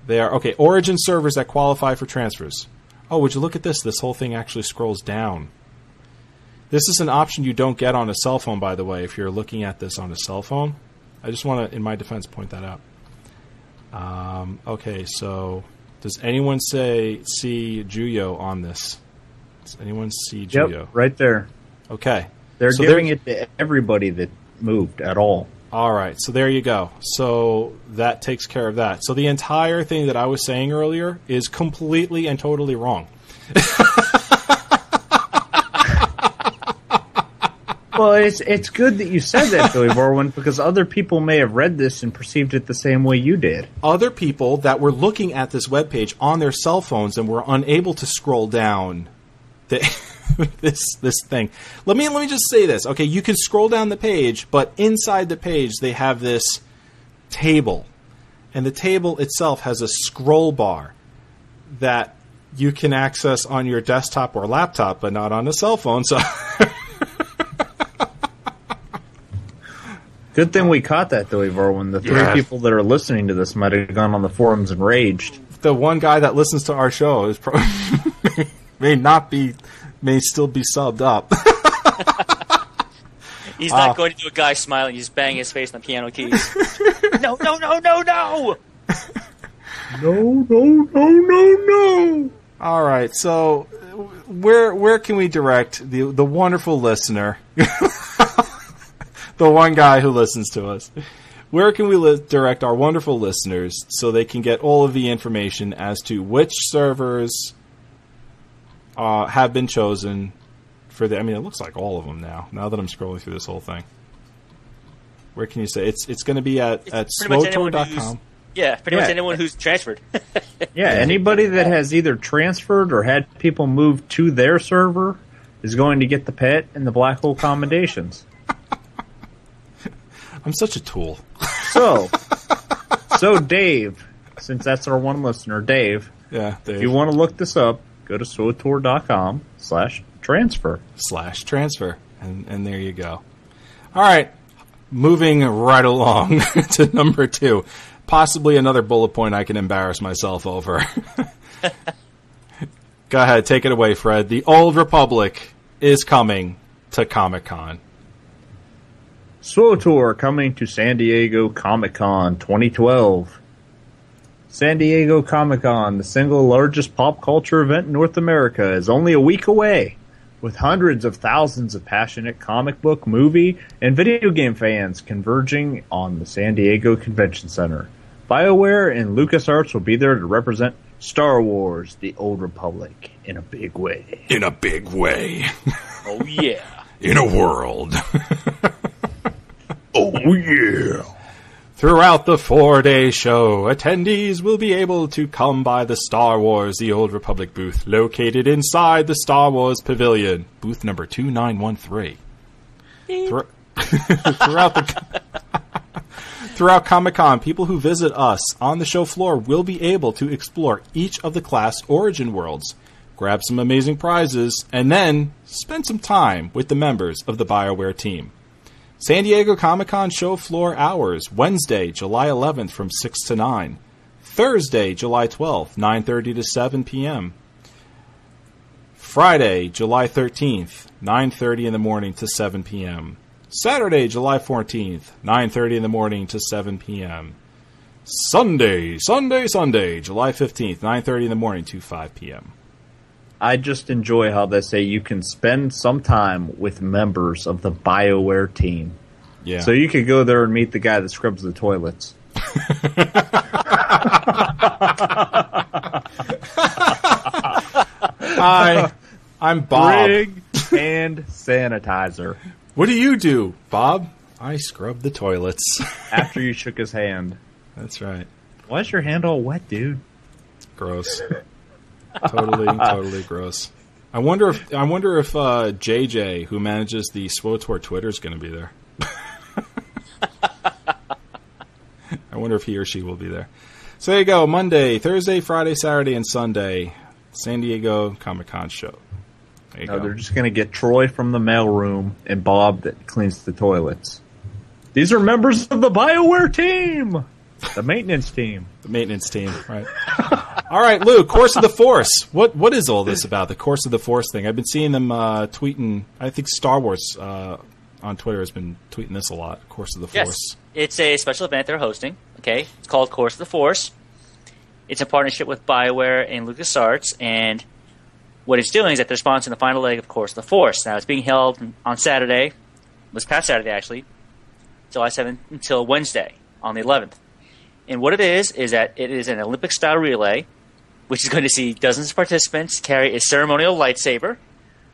S2: they are okay. Origin servers that qualify for transfers. Oh, would you look at this? This whole thing actually scrolls down. This is an option you don't get on a cell phone, by the way, if you're looking at this on a cell phone. I just want to, in my defense, point that out. Um, okay, so does anyone say see Juyo on this? Does anyone see Juyo?
S4: Yep, right there.
S2: Okay.
S4: They're
S2: So
S4: giving it to everybody that moved at all.
S2: All right, so there you go. So that takes care of that. So the entire thing that I was saying earlier is completely and totally wrong.
S4: Well, it's it's good that you said that, Billy Borwin, because other people may have read this and perceived it the same way you did.
S2: other people that were looking at this webpage on their cell phones and were unable to scroll down the, this this thing. Let me let me just say this. Okay, you can scroll down the page, but inside the page they have this table. And the table itself has a scroll bar that you can access on your desktop or laptop, but not on a cell phone. So
S4: Good thing we caught that, Billy Borwin. The three
S2: Yeah.
S4: people that are listening to this might have gone on the forums and raged.
S2: the one guy that listens to our show is pro- may not be may still be subbed up.
S3: He's not
S2: Ah.
S3: going to do a guy smiling. He's banging his face on the piano keys. no, no, no, no, no!
S4: No, no, no, no, no.
S2: All right, so where where can we direct the the wonderful listener, the one guy who listens to us? Where can we li- direct our wonderful listeners so they can get all of the information as to which servers uh, have been chosen for the? I mean, it looks like all of them now. Now that I'm scrolling through this whole thing, where can you say it's it's going to be at at
S3: It's pretty much anyone who's-
S2: swtor.com?
S3: Yeah, pretty much anyone who's transferred.
S4: Yeah, anybody that has either transferred or had people move to their server is going to get the pet and the black hole commendations.
S2: I'm such a tool.
S4: So, so Dave, since that's our one listener, Dave,
S2: Yeah,
S4: if you want to look this up, go to swtor.com slash transfer.
S2: slash transfer. And, and there you go. All right. Moving right along to number two. Possibly another bullet point I can embarrass myself over. go ahead, take it away, Fred. The Old Republic is coming to Comic Con.
S4: SWTOR coming to San Diego Comic Con 2012. San Diego Comic Con, the single largest pop culture event in North America, is only a week away, with hundreds of thousands of passionate comic book, movie, and video game fans converging on the San Diego Convention Center. BioWare and LucasArts will be there to represent Star Wars The Old Republic in a big way.
S2: In a big way.
S3: oh yeah.
S2: In a world.
S4: Oh, yeah!
S2: Throughout the four day show, attendees will be able to come by the Star Wars The Old Republic booth located inside the Star Wars Pavilion, booth number 2913. Thr- throughout the throughout Comic Con, people who visit us on the show floor will be able to explore each of the class origin worlds, grab some amazing prizes, and then spend some time with the members of the BioWare team. San Diego Comic Con show floor hours Wednesday, July 11th from 6 to 9. Thursday, July 12th, 9:30 to 7 p.m. Friday, July 13th, 9:30 in the morning to 7 p.m. Saturday, July 14th, 9:30 in the morning to 7 p.m. Sunday, Sunday, Sunday, July 15th, 9:30 in the morning to 5 p.m.
S4: I just enjoy how they say you can spend some time with members of the BioWare team.
S2: Yeah.
S4: So you could go there and meet the guy that scrubs the toilets.
S2: Hi, I'm Bob.
S4: Rig and sanitizer.
S2: What do you do, Bob? I scrub the toilets.
S4: After you shook his hand.
S2: That's right.
S4: Why's your hand all wet, dude?
S2: Gross. Totally, totally gross. I wonder if I wonder if uh, JJ, who manages the SWTOR Twitter, is going to be there. I wonder if he or she will be there. So there you go. Monday, Thursday, Friday, Saturday, and Sunday, San Diego Comic Con show.
S4: No,
S2: go.
S4: they're just going to get Troy from the mailroom and Bob that cleans the toilets. These are members of the BioWare team, the maintenance team.
S2: The maintenance team, right? all right, Lou. Course of the Force. What what is all this about? The Course of the Force thing. I've been seeing them uh, tweeting. I think Star Wars uh, on Twitter has been tweeting this a lot. Course of the Force.
S3: Yes,
S2: Force.
S3: it's a special event they're hosting. Okay, it's called Course of the Force. It's in partnership with BioWare and LucasArts, and what it's doing is that they're sponsoring the final leg of Course of the Force. Now, it's being held on Saturday, this past Saturday actually, July 7th until Wednesday on the 11th. And what it is is that it is an Olympic-style relay, which is going to see dozens of participants carry a ceremonial lightsaber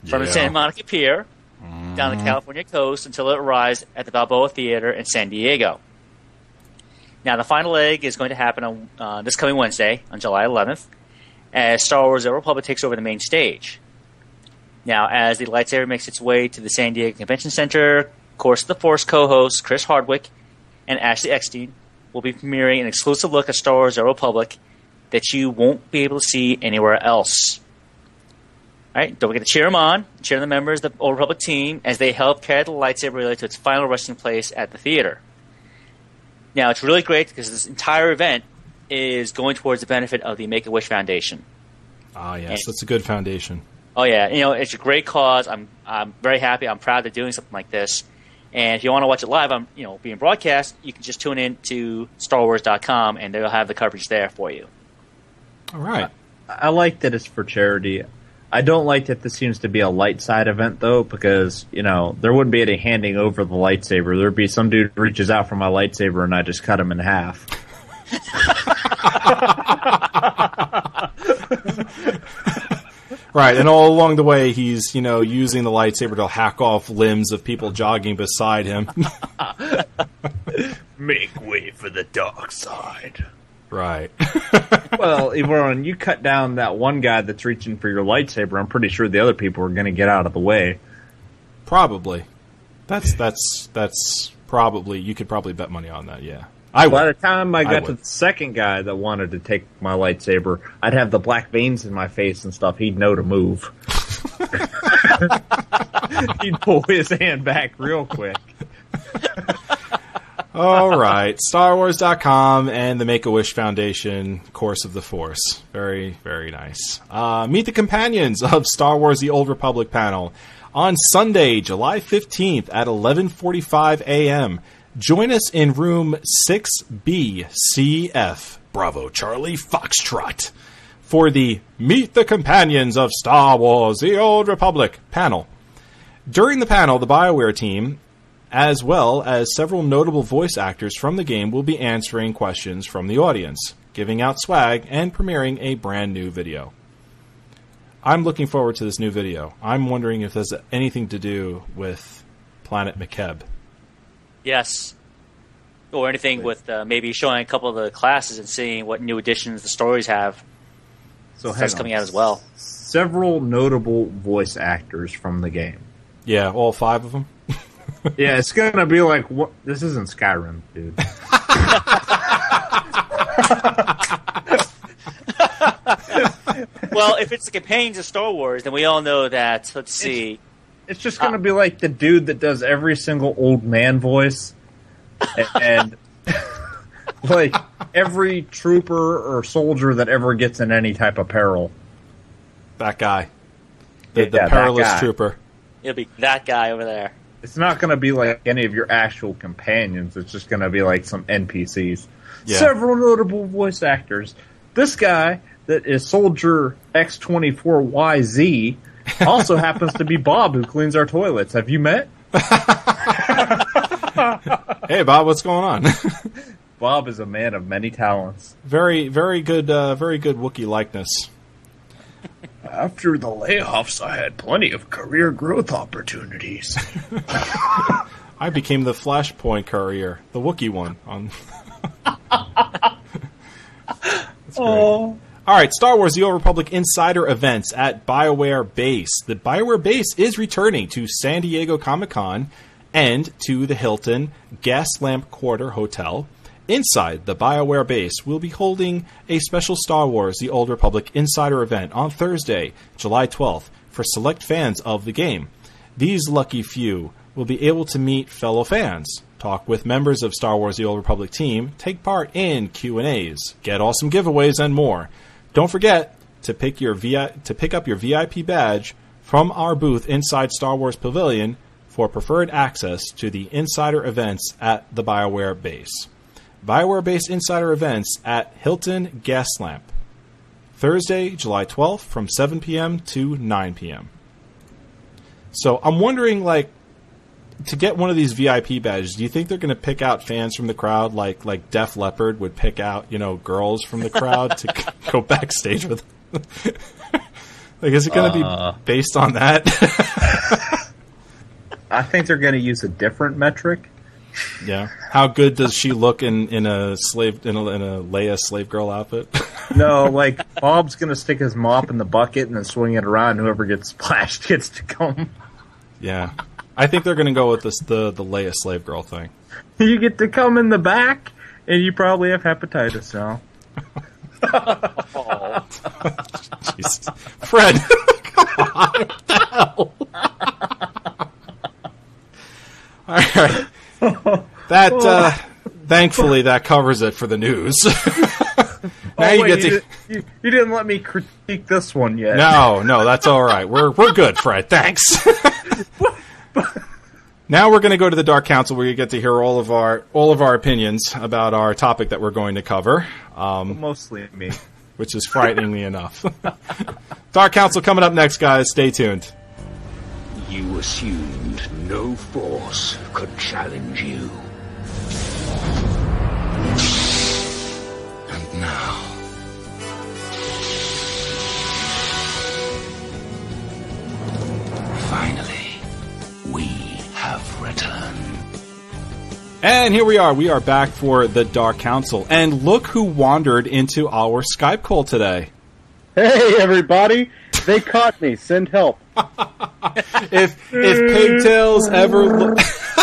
S3: from the
S2: Yeah.
S3: Santa Monica Pier down the California coast until it arrives at the Balboa Theater in San Diego. Now, the final leg is going to happen on uh, this coming Wednesday, on July 11th, as Star Wars: The Republic takes over the main stage. Now, as the lightsaber makes its way to the San Diego Convention Center, Course of the Force co-hosts Chris Hardwick and Ashley Eckstein will be premiering an exclusive look at Star Wars: The Old Republic that you won't be able to see anywhere else. All right, don't forget to cheer them on, cheer the members of the Old Republic team as they help carry the lightsaber relay to its final resting place at the theater. Now, it's really great because this entire event is going towards the benefit of the Make a Wish Foundation.
S2: Ah, yes,
S3: And-
S2: that's a good foundation.
S3: Oh yeah, you know it's a great cause. I'm I'm very happy. I'm proud they're doing something like this. And if you want to watch it live, on you know being broadcast, you can just tune in to StarWars.com and they'll have the coverage there for you.
S2: All right.
S4: I like that it's for charity. I don't like that this seems to be a light side event though, because you know there wouldn't be any handing over the lightsaber. There'd be some dude reaches out for my lightsaber and I just cut him in half.
S2: Right, and all along the way, he's you know using the lightsaber to hack off limbs of people jogging beside him.
S4: Make way for the dark side.
S2: right.
S4: well, Yvonne, you cut down that one guy that's reaching for your lightsaber. I'm pretty sure the other people are going to get out of the way.
S2: Probably. That's that's that's probably you could probably bet money on that. Yeah, I
S4: By the time I got to the second guy that wanted to take my lightsaber, I'd have the black veins in my face and stuff. He'd know to move. He'd pull his hand back real quick.
S2: All right, StarWars.com and the Make a Wish Foundation Course of the Force. Very very nice. Uh, meet the companions of Star Wars: The Old Republic panel on Sunday, July fifteenth at eleven forty-five a.m. Join us in room six B CF Bravo Charlie Foxtrot for the Meet the Companions of Star Wars: The Old Republic panel. During the panel, the BioWare team, as well as several notable voice actors from the game, will be answering questions from the audience, giving out swag, and premiering a brand new video. I'm looking forward to this new video. I'm wondering if there's anything to do with Planet Makeb.
S3: Yes. Or anything with uh, maybe showing a couple of the classes and seeing what new additions the stories have.
S4: So
S3: That's
S4: hang
S3: coming out as well.
S4: Several notable voice actors from the game.
S2: Yeah, all five of them.
S4: Yeah, it's gonna be like what? This isn't Skyrim, dude.
S3: well, if it's the companions of Star Wars, then we all know that. Let's see.
S4: It's just uh, gonna be like the dude that does every single old man voice, and like every trooper or soldier that ever gets in any type of peril.
S2: That guy, the, the
S4: Yeah, that
S2: perilous
S4: guy.
S2: trooper.
S3: It'll be that guy over there.
S4: It's not gonna be like any of your actual companions. It's just gonna be like some NPCs.
S2: Yeah.
S4: Several notable voice actors. This guy that is Soldier X twenty four YZ also happens to be Bob who cleans our toilets. Have you met?
S2: Hey, Bob, what's going on?
S4: Bob is a man of many talents.
S2: very, very good, uh, very good Wookiee likeness.
S4: After the layoffs, I had plenty of career growth opportunities.
S2: I became the Flashpoint courier, the Wookiee one. On. That's great. All right, Star Wars: The Old Republic Insider events at BioWare Base. The BioWare Base is returning to San Diego Comic Con and to the Hilton Gaslamp Quarter Hotel. Inside the BioWare base, we'll be holding a special Star Wars The Old Republic Insider event on Thursday, July 12th, for select fans of the game. These lucky few will be able to meet fellow fans, talk with members of Star Wars The Old Republic team, take part in Q&As, get awesome giveaways and more. Don't forget to pick your VI- to pick up your VIP badge from our booth inside Star Wars Pavilion for preferred access to the insider events at the BioWare base. BioWare base insider events at Hilton Gaslamp. Thursday, July 12th from 7 p.m. to 9 p.m. So I'm wondering, like, to get one of these VIP badges, do you think they're going to pick out fans from the crowd, like like Def Leppard would pick out, you know, girls from the crowd to c- go backstage with? them? like, is it going to
S4: Uh.
S2: be based on that?
S4: I think they're going to use a different metric.
S2: yeah. How good does she look in in a slave in a, in a Leia slave girl outfit?
S4: No, like Bob's going to stick his mop in the bucket and then swing it around. Whoever gets splashed gets to come.
S2: yeah. I think they're going to go with this the the Leia slave girl thing.
S4: You get to come in the back, and you probably have hepatitis now.
S2: Jesus. Fred, come on. What the hell? All right. That, uh, thankfully, that covers it for the news. now
S4: Oh,
S2: you
S4: wait,
S2: get to.
S4: didn't- you, you didn't let me critique this one yet.
S2: No, no, that's all right. We're we're good, Fred. Thanks. Now we're going to go to the Dark Council, where you get to hear all of our all of our opinions about our topic that we're going to cover. Um,
S4: Mostly me.
S2: which is frightening me enough. Dark Council coming up next, guys. Stay tuned.
S6: You assumed no force could challenge you. And
S2: here we are. We are back for the Dark Council. And look who wandered into our Skype call today.
S7: Hey, everybody! They caught me. Send help.
S2: If if pigtails ever look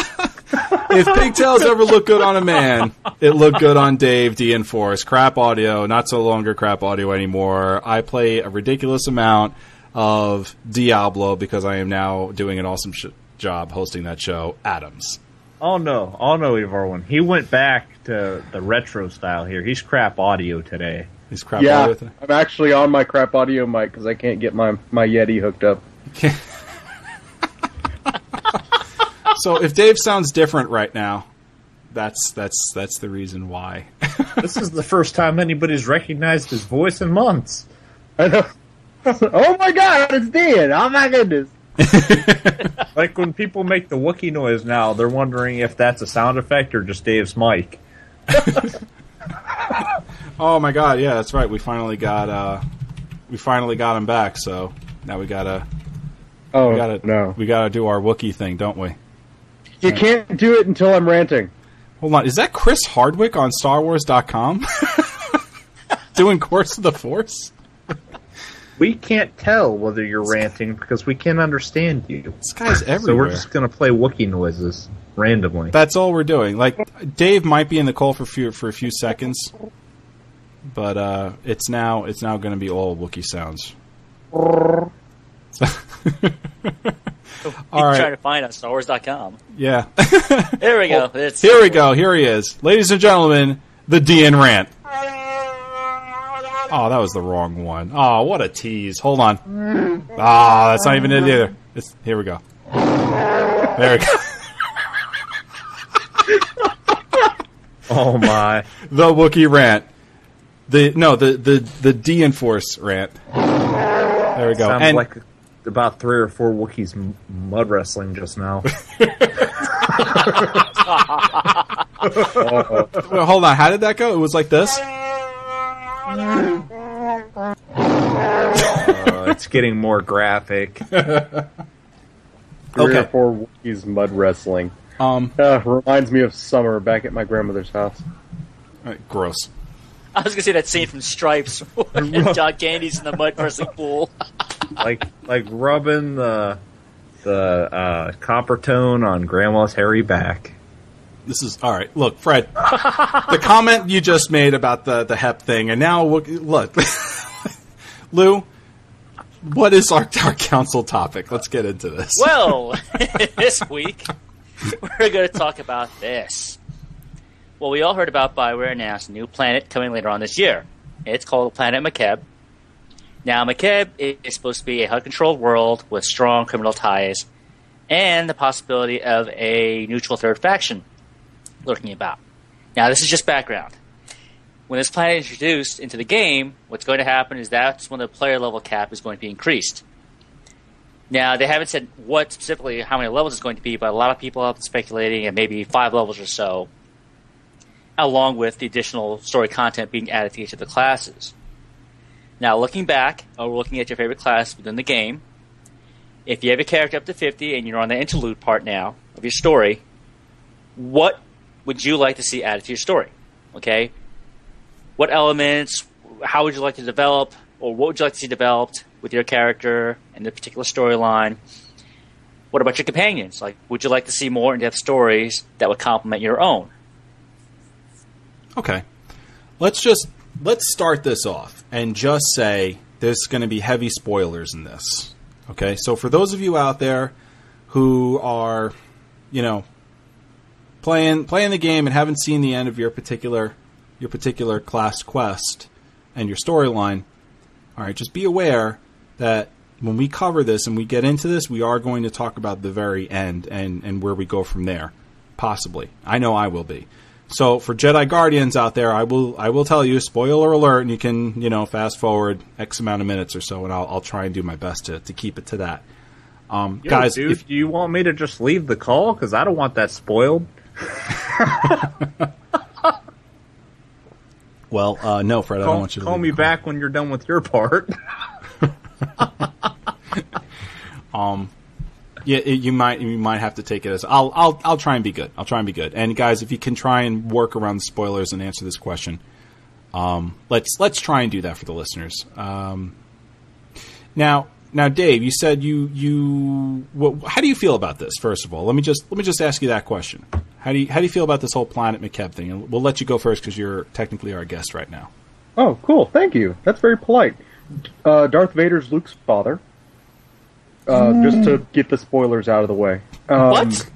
S2: if pigtails ever look good on a man, it looked good on Dave Dienforce. Crap audio, not so longer crap audio anymore. I play a ridiculous amount of Diablo because I am now doing an awesome sh- job hosting that show. Adams.
S4: Oh no, oh no, Evarwyn. He went back to the retro style here. He's crap audio today.
S2: He's crap
S7: yeah,
S2: audio. th-
S7: I'm actually on my crap audio mic because I can't get my my Yeti hooked up.
S2: So if Dave sounds different right now, that's that's that's the reason why.
S4: This is the first time anybody's recognized his voice in months.
S7: I know. oh my god, it's Dan! Oh my goodness!
S4: Like when people make the Wookiee noise now, they're wondering if that's a sound effect or just Dave's mic.
S2: oh my god, yeah, that's right. We finally got uh we finally got him back, so now we gotta
S7: Oh
S2: we gotta
S7: no,
S2: we gotta do our Wookiee thing, don't we?
S7: you can't do it until I'm ranting.
S2: Hold on, is that Chris Hardwick on StarWars.com? Doing Course of the Force?
S4: We can't tell whether you're ranting because we can't understand you.
S2: This guy's everywhere.
S4: So we're just gonna play Wookie noises randomly.
S2: That's all we're doing. Like Dave might be in the call for a few for a few seconds, but uh, it's now it's now going to be all Wookie sounds. all right.
S3: Keep
S2: right.
S3: trying to find on StarWars.com.
S2: Yeah.
S3: here we go. It's,
S2: Here we go. Here he is, ladies and gentlemen, the DN rant. Oh, that was the wrong one. Oh, what a tease. Hold on. Ah, that's not even it either. It's, here we go. There we go.
S4: oh my!
S2: the Wookie rant. The no, the the the Dienforce rant. There we go.
S4: Sounds
S2: and
S4: like about three or four Wookiees m- mud wrestling just now.
S2: well, hold on. How did that go? It was like this.
S4: Uh, it's getting more graphic.
S7: Three
S2: Okay.
S7: or four Wookiees mud wrestling.
S2: Um,
S7: Uh, reminds me of summer back at my grandmother's house.
S2: all right, gross.
S3: I was gonna say that scene from Stripes when John Candy's in the mud wrestling pool.
S4: like like rubbing the the uh, Coppertone on Grandma's hairy back.
S2: This is all right. Look, Fred, the comment you just made about the the Hep thing, and now look, look Lou. What is our, our council topic? Let's get into this.
S3: Well, this week we're going to talk about this. Well, we all heard about Bioware announced a new planet coming later on this year. It's called Planet Makeb. Now, Makeb is supposed to be a Hutt-controlled world with strong criminal ties and the possibility of a neutral third faction lurking about. Now, this is just background. When this planet is introduced into the game, what's going to happen is that's when the player level cap is going to be increased. Now, they haven't said what specifically, how many levels it's going to be, but a lot of people have been speculating at maybe five levels or so, along with the additional story content being added to each of the classes. Now, looking back, oh, or looking at your favorite class within the game, if you have a character up to 50 and you're on the interlude part now of your story, what would you like to see added to your story? Okay? What elements, how would you like to develop, or what would you like to see developed with your character and the particular storyline? What about your companions? Like, would you like to see more in-depth stories that would complement your own?
S2: Okay. Let's just let's start this off and just say there's going to be heavy spoilers in this. Okay? So for those of you out there who are, you know, playing playing the game and haven't seen the end of your particular your particular class quest and your storyline, all right, just be aware that when we cover this and we get into this, we are going to talk about the very end and, and where we go from there. Possibly. I know I will be. So for Jedi Guardians out there, I will I will tell you, spoiler alert, and you can, you know, fast forward X amount of minutes or so and I'll I'll try and do my best to, to keep it to that. Um,
S4: Yo,
S2: guys,
S4: dude,
S2: if,
S4: do you want me to just leave the call? Because I don't want that spoiled.
S2: well, uh, no, Fred, I don't want you to
S4: call me back when you're done with your part.
S2: Um, yeah, it, you might you might have to take it as I'll I'll I'll try and be good. I'll try and be good. And guys, if you can try and work around the spoilers and answer this question, um, let's let's try and do that for the listeners. Um, now now, Dave, you said you you what, how do you feel about this? First of all, let me just let me just ask you that question. How do you how do you feel about this whole Planet Makeb thing? And we'll let you go first because you're technically our guest right now.
S7: Oh, cool. Thank you. That's very polite. Uh, Darth Vader's Luke's father. Uh, Just to get the spoilers out of the way. Um,
S3: what?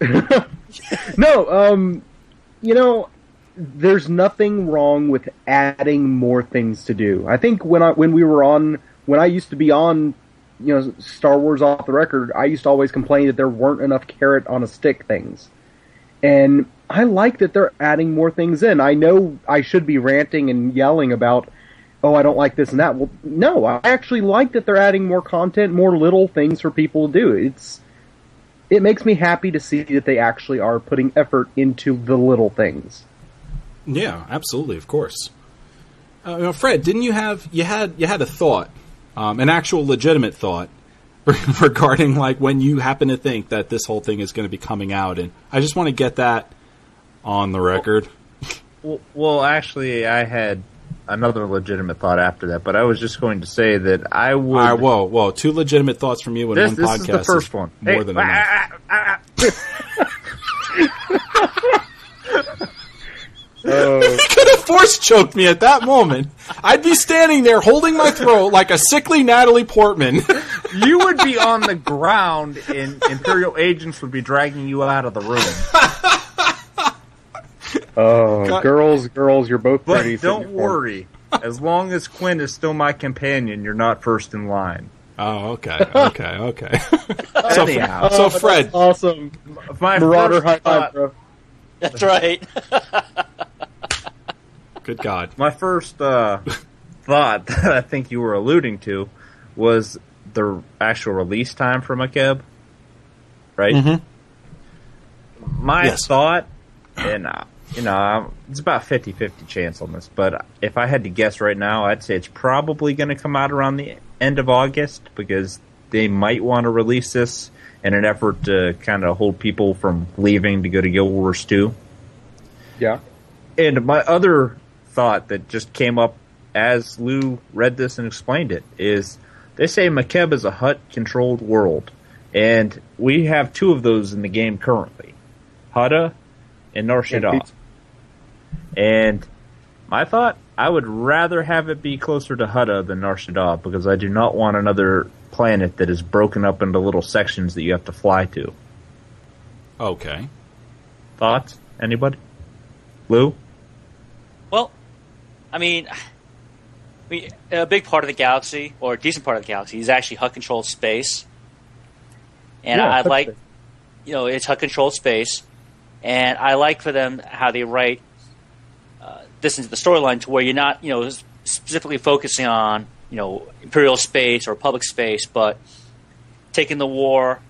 S7: No, um, you know, there's nothing wrong with adding more things to do. I think when I when we were on when I used to be on, you know, Star Wars off the record, I used to always complain that there weren't enough carrot on a stick things. And I like that they're adding more things in. I know I should be ranting and yelling about oh, I don't like this and that. Well, no, I actually like that they're adding more content, more little things for people to do. It's it makes me happy to see that they actually are putting effort into the little things.
S2: Yeah, absolutely, of course. Uh, Fred, didn't you have you had you had a thought, um, an actual legitimate thought regarding like when you happen to think that this whole thing is going to be coming out, and I just want to get that on the record.
S4: Well, well, actually, I had another legitimate thought after that, but I was just going to say that I would.
S2: Right, whoa, whoa! Two legitimate thoughts from you in
S4: this,
S2: one
S4: this
S2: podcast
S4: is the first one.
S2: more
S4: Hey,
S2: than
S4: ah,
S2: enough.
S4: ah, ah, ah.
S7: Oh,
S2: could have force choked me at that moment. I'd be standing there holding my throat like a sickly Natalie Portman.
S4: you would be on the ground, and Imperial agents would be dragging you out of the room.
S7: oh,
S2: God.
S7: girls, girls, you're both
S4: But
S7: pretty.
S4: don't worry. As long as Quinn is still my companion, you're not first in line.
S2: oh, okay, okay, okay. so,
S4: Anyhow.
S2: so oh, Fred,
S7: awesome.
S4: My
S7: Marauder
S4: first
S7: high five, bro.
S3: That's right.
S2: Good God,
S4: my first uh, thought that I think you were alluding to was the actual release time for Makeb, right?
S2: Mhm.
S4: My
S2: Yes.
S4: thought, and uh, you know, it's about 50-50 chance on this, but if I had to guess right now, I'd say it's probably going to come out around the end of August because they might want to release this in an effort to kind of hold people from leaving to go to Guild Wars 2.
S7: Yeah.
S4: And my other thought that just came up as Lou read this and explained it is they say Makeb is a Hutt controlled world. And we have two of those in the game currently Hutta and Nar
S7: And
S4: Shaddaa. And my thought, I would rather have it be closer to Hutta than Nar Shaddaa because I do not want another planet that is broken up into little sections that you have to fly to.
S2: okay.
S4: Thoughts? Anybody? Lou?
S3: Well, I mean, I mean, a big part of the galaxy, or a decent part of the galaxy, is actually Hutt controlled space. And
S7: Yeah,
S3: I like,
S7: it.
S3: you know, it's Hutt controlled space. And I like for them how they write uh, this into the storyline to where you're not, you know, specifically focusing on, you know, Imperial space or public space, but taking the war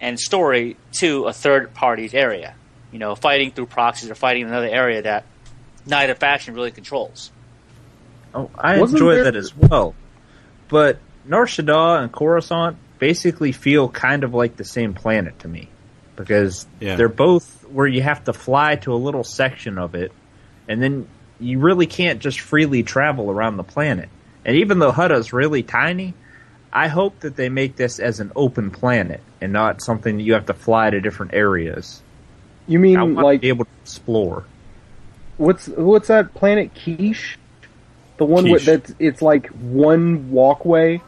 S3: and story to a third party's area. You know, fighting through proxies or fighting in another area that neither faction really controls.
S4: Oh, I
S7: Wasn't
S4: enjoy
S7: there-
S4: that as well. But Nar Shaddaa and Coruscant basically feel kind of like the same planet to me. Because
S2: Yeah.
S4: they're both where you have to fly to a little section of it, and then you really can't just freely travel around the planet. And even though Hutta's really tiny, I hope that they make this as an open planet and not something that you have to fly to different areas.
S7: You
S4: I
S7: mean
S4: want
S7: like
S4: to be able to explore.
S7: what's what's that planet Quiche? The one with
S2: Quiche.
S7: that's it's like one walkway,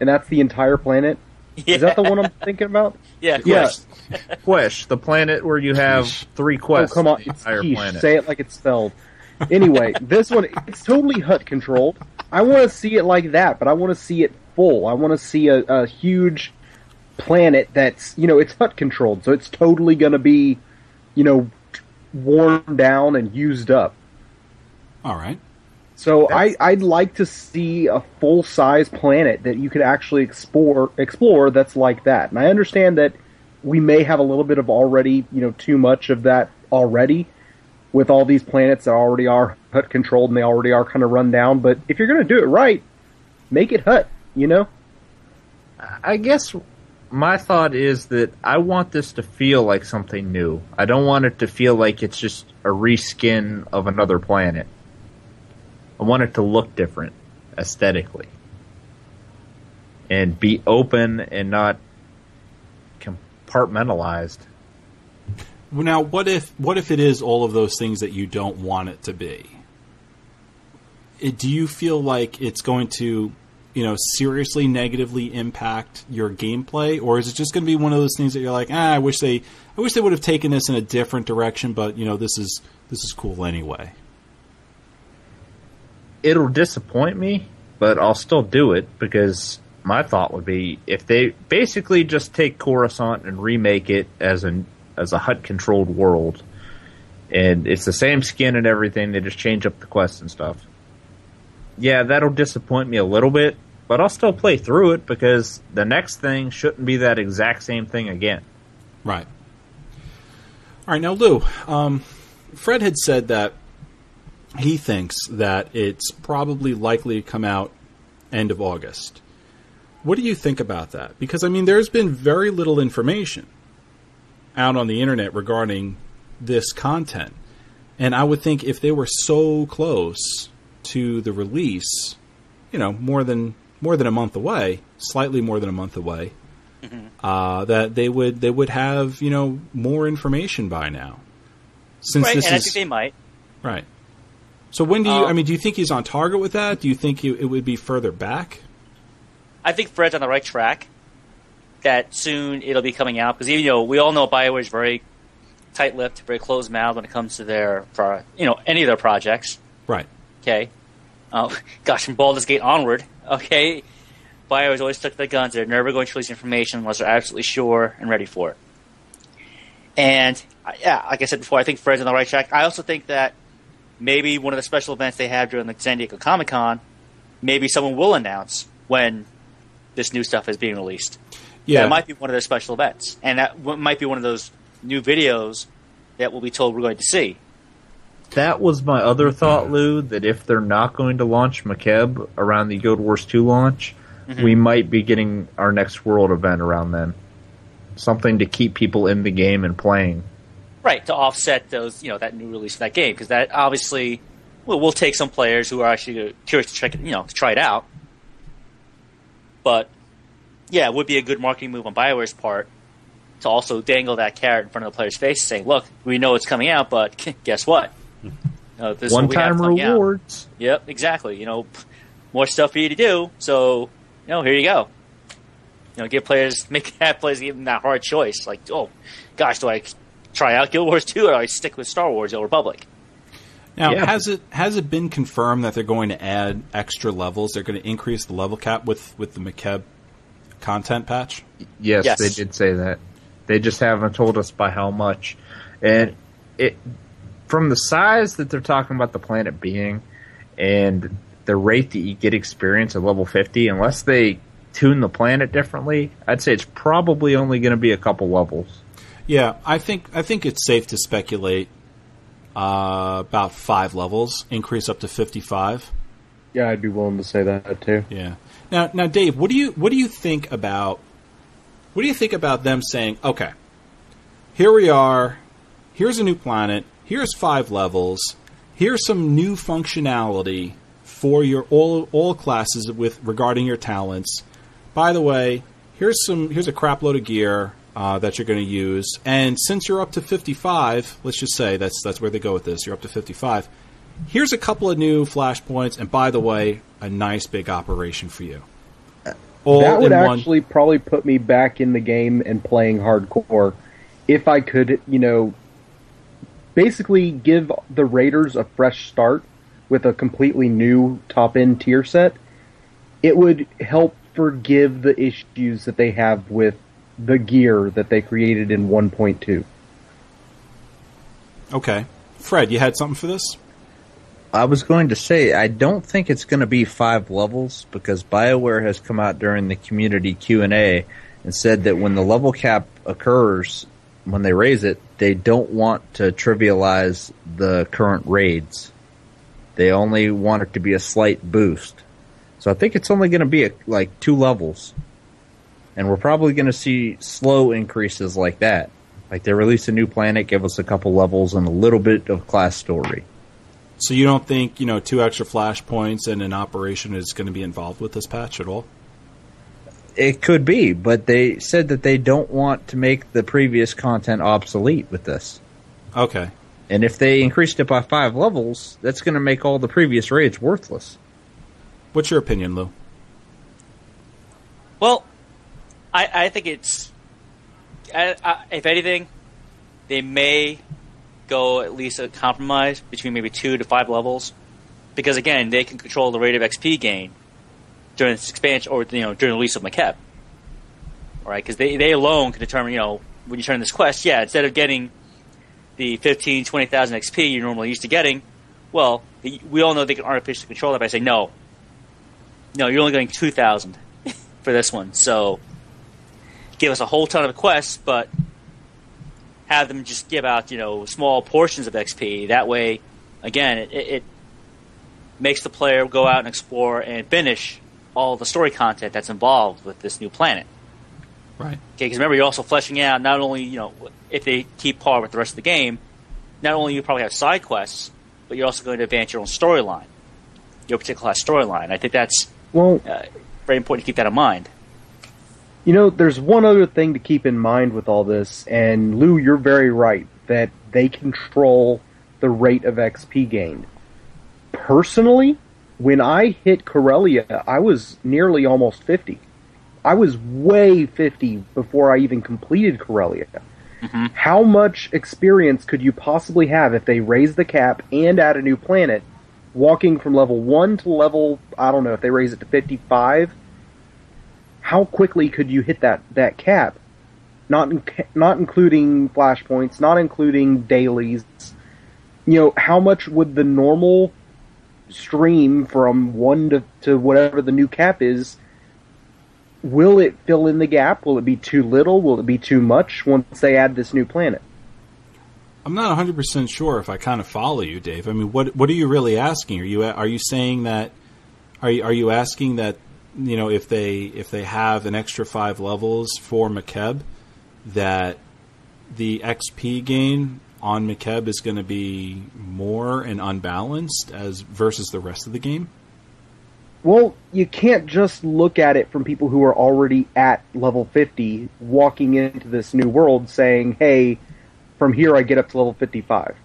S7: and that's the entire planet.
S3: Yeah.
S7: Is that the one I'm thinking about?
S3: Yeah, of
S7: Yeah.
S3: course.
S4: Quish, the planet where you have
S2: Quiche.
S4: three
S7: Oh
S4: quests.
S7: come on,
S4: the
S7: it's
S4: entire
S7: Quiche.
S4: planet.
S7: Say it like it's spelled. Anyway, this one it's totally Hutt controlled. I want to see it like that, but I want to see it full. I want to see a, a huge planet that's you know it's Hutt controlled, so it's totally going to be you know worn down and used up.
S2: All right.
S7: So I, I'd like to see a full size planet that you could actually explore explore that's like that. And I understand that we may have a little bit of already, you know, too much of that already with all these planets that already are Hutt controlled and they already are kind of run down. But if you're going to do it right, make it Hutt. You know,
S4: I guess my thought is that I want this to feel like something new. I don't want it to feel like it's just a reskin of another planet. I want it to look different aesthetically and be open and not compartmentalized.
S2: Now, what if what if it is all of those things that you don't want it to be? It, do you feel like it's going to, you know, seriously negatively impact your gameplay, or is it just going to be one of those things that you're like, ah, I wish they, I wish they would have taken this in a different direction, but you know, this is this is cool anyway.
S4: It'll disappoint me, but I'll still do it because my thought would be if they basically just take Coruscant and remake it as an as a Hutt controlled world, and it's the same skin and everything. They just change up the quests and stuff. Yeah, that'll disappoint me a little bit, but I'll still play through it because the next thing shouldn't be that exact same thing again.
S2: Right. All right, now Lou, um, Fred had said that he thinks that it's probably likely to come out end of August. What do you think about that? Because I mean, there's been very little information out on the internet regarding this content, and I would think if they were so close to the release, you know, more than more than a month away, slightly more than a month away, uh, that they would they would have you know more information by now. Since
S3: right,
S2: this
S3: and I
S2: is
S3: think they might.
S2: right. So when do you?
S3: Um,
S2: I mean, do you think he's on target with that? Do you think it, it would be further back?
S3: I think Fred's on the right track. That soon it'll be coming out because even though we all know Bioware is very tight-lipped, very closed-mouthed when it comes to their, pro- you know, any of their projects.
S2: Right.
S3: Okay. Oh, gosh, from Baldur's Gate onward. Okay. Bioware's always stuck to their guns. They're never going to release information unless they're absolutely sure and ready for it. And yeah, like I said before, I think Fred's on the right track. I also think that maybe one of the special events they have during the San Diego Comic Con, maybe someone will announce when this new stuff is being released.
S2: Yeah.
S3: That might be one of their special events, and that w- might be one of those new videos that we'll be told we're going to see.
S4: That was my other thought, Lou. That if they're not going to launch Makeb around the Guild Wars 2 launch, mm-hmm. we might be getting our next World event around then. Something to keep people in the game and playing.
S3: Right to offset those, you know, that new release of that game because that obviously will will take some players who are actually curious to check it, you know, to try it out. But yeah, it would be a good marketing move on Bioware's part to also dangle that carrot in front of the player's face, saying, "Look, we know it's coming out, but guess what? Uh, this is what
S4: One
S3: we have
S4: time
S3: coming out."
S4: rewards.
S3: Yep, exactly. You know, more stuff for you to do. So, you know, here you go. You know, give players make that players give them that hard choice. Like, oh, gosh, do I try out Guild Wars 2 or I stick with Star Wars: The Old Republic?
S2: Now,
S4: Yeah.
S2: has it has it been confirmed that they're going to add extra levels? They're going to increase the level cap with with the Makeb content patch.
S4: Yes,
S3: Yes.
S4: they did say that. They just haven't told us by how much. And it from the size that they're talking about the planet being and the rate that you get experience at level 50, unless they tune the planet differently, I'd say it's probably only going to be a couple levels.
S2: Yeah, I think I think it's safe to speculate uh, about five levels, increase up to fifty five.
S7: Yeah, I'd be willing to say that too.
S2: Yeah. Now, now, Dave, what do you what do you think about what do you think about them saying, okay, here we are, here's a new planet, here's five levels, here's some new functionality for your all all classes with regarding your talents. By the way, here's some here's a crap load of gear uh, that you're going to use, and since you're up to 55, let's just say that's that's where they go with this. You're up to 55 here's a couple of new flashpoints, and by the way, a nice big operation for you. All
S7: that would
S2: in one-
S7: actually probably put me back in the game and playing hardcore if I could, you know, basically give the Raiders a fresh start with a completely new top end tier set. It would help forgive the issues that they have with the gear that they created in 1.2.
S2: Okay, Fred, you had something for this?
S4: I was going to say I don't think it's going to be five levels because BioWare has come out during the community Q and A and said that when the level cap occurs, when they raise it, they don't want to trivialize the current raids. They only want it to be a slight boost. So I think it's only going to be a, like two levels, and we're probably going to see slow increases like that. Like they release a new planet, give us a couple levels and a little bit of class story.
S2: So you don't think you know two extra flashpoints and an operation is going to be involved with this patch at all?
S4: It could be, but they said that they don't want to make the previous content obsolete with this.
S2: Okay,
S4: And if they increased it by five levels, that's going to make all the previous raids worthless.
S2: what's your opinion, Lou?
S3: Well, I, I think it's, I, I, if anything, they may go at least a compromise between maybe two to five levels, because again, they can control the rate of XP gain during this expansion or you know during the release of Makeb. All right, because they they alone can determine you know when you turn this quest, yeah, instead of getting the 15, 20,000 XP you're normally used to getting, well, we all know they can artificially control that by saying no, no, you're only getting two thousand for this one. So give us a whole ton of quests, but have them just give out you know small portions of XP. That way, again, it, it, it makes the player go out and explore and finish all the story content that's involved with this new planet.
S2: Right.
S3: Okay, because remember, you're also fleshing out not only you know if they keep par with the rest of the game, not only you probably have side quests, but you're also going to advance your own storyline. your particular class storyline. I think that's
S7: Well,
S3: uh, very important to keep that in mind.
S7: You know, there's one other thing to keep in mind with all this, and Lou, you're very right that they control the rate of XP gained. Personally, when I hit Corellia, I was nearly almost 50. I was way 50 before I even completed Corellia. Mm-hmm. How much experience could you possibly have if they raise the cap and add a new planet, walking from level 1 to level, I don't know, if they raise it to 55? How quickly could you hit that that cap? Not in, not including flashpoints, not including dailies. You know, how much would the normal stream from one to, to whatever the new cap is? Will it fill in the gap? Will it be too little? Will it be too much once they add this new planet?
S2: I'm not 100 percent sure if I kind of follow you, Dave. I mean, what what are you really asking? Are you are you saying that are you, are you asking that you know if they if they have an extra five levels for Makeb that the XP gain on Makeb is going to be more and unbalanced as versus the rest of the game?
S7: Well, you can't just look at it from people who are already at level 50 walking into this new world saying, hey, from here I get up to level 55.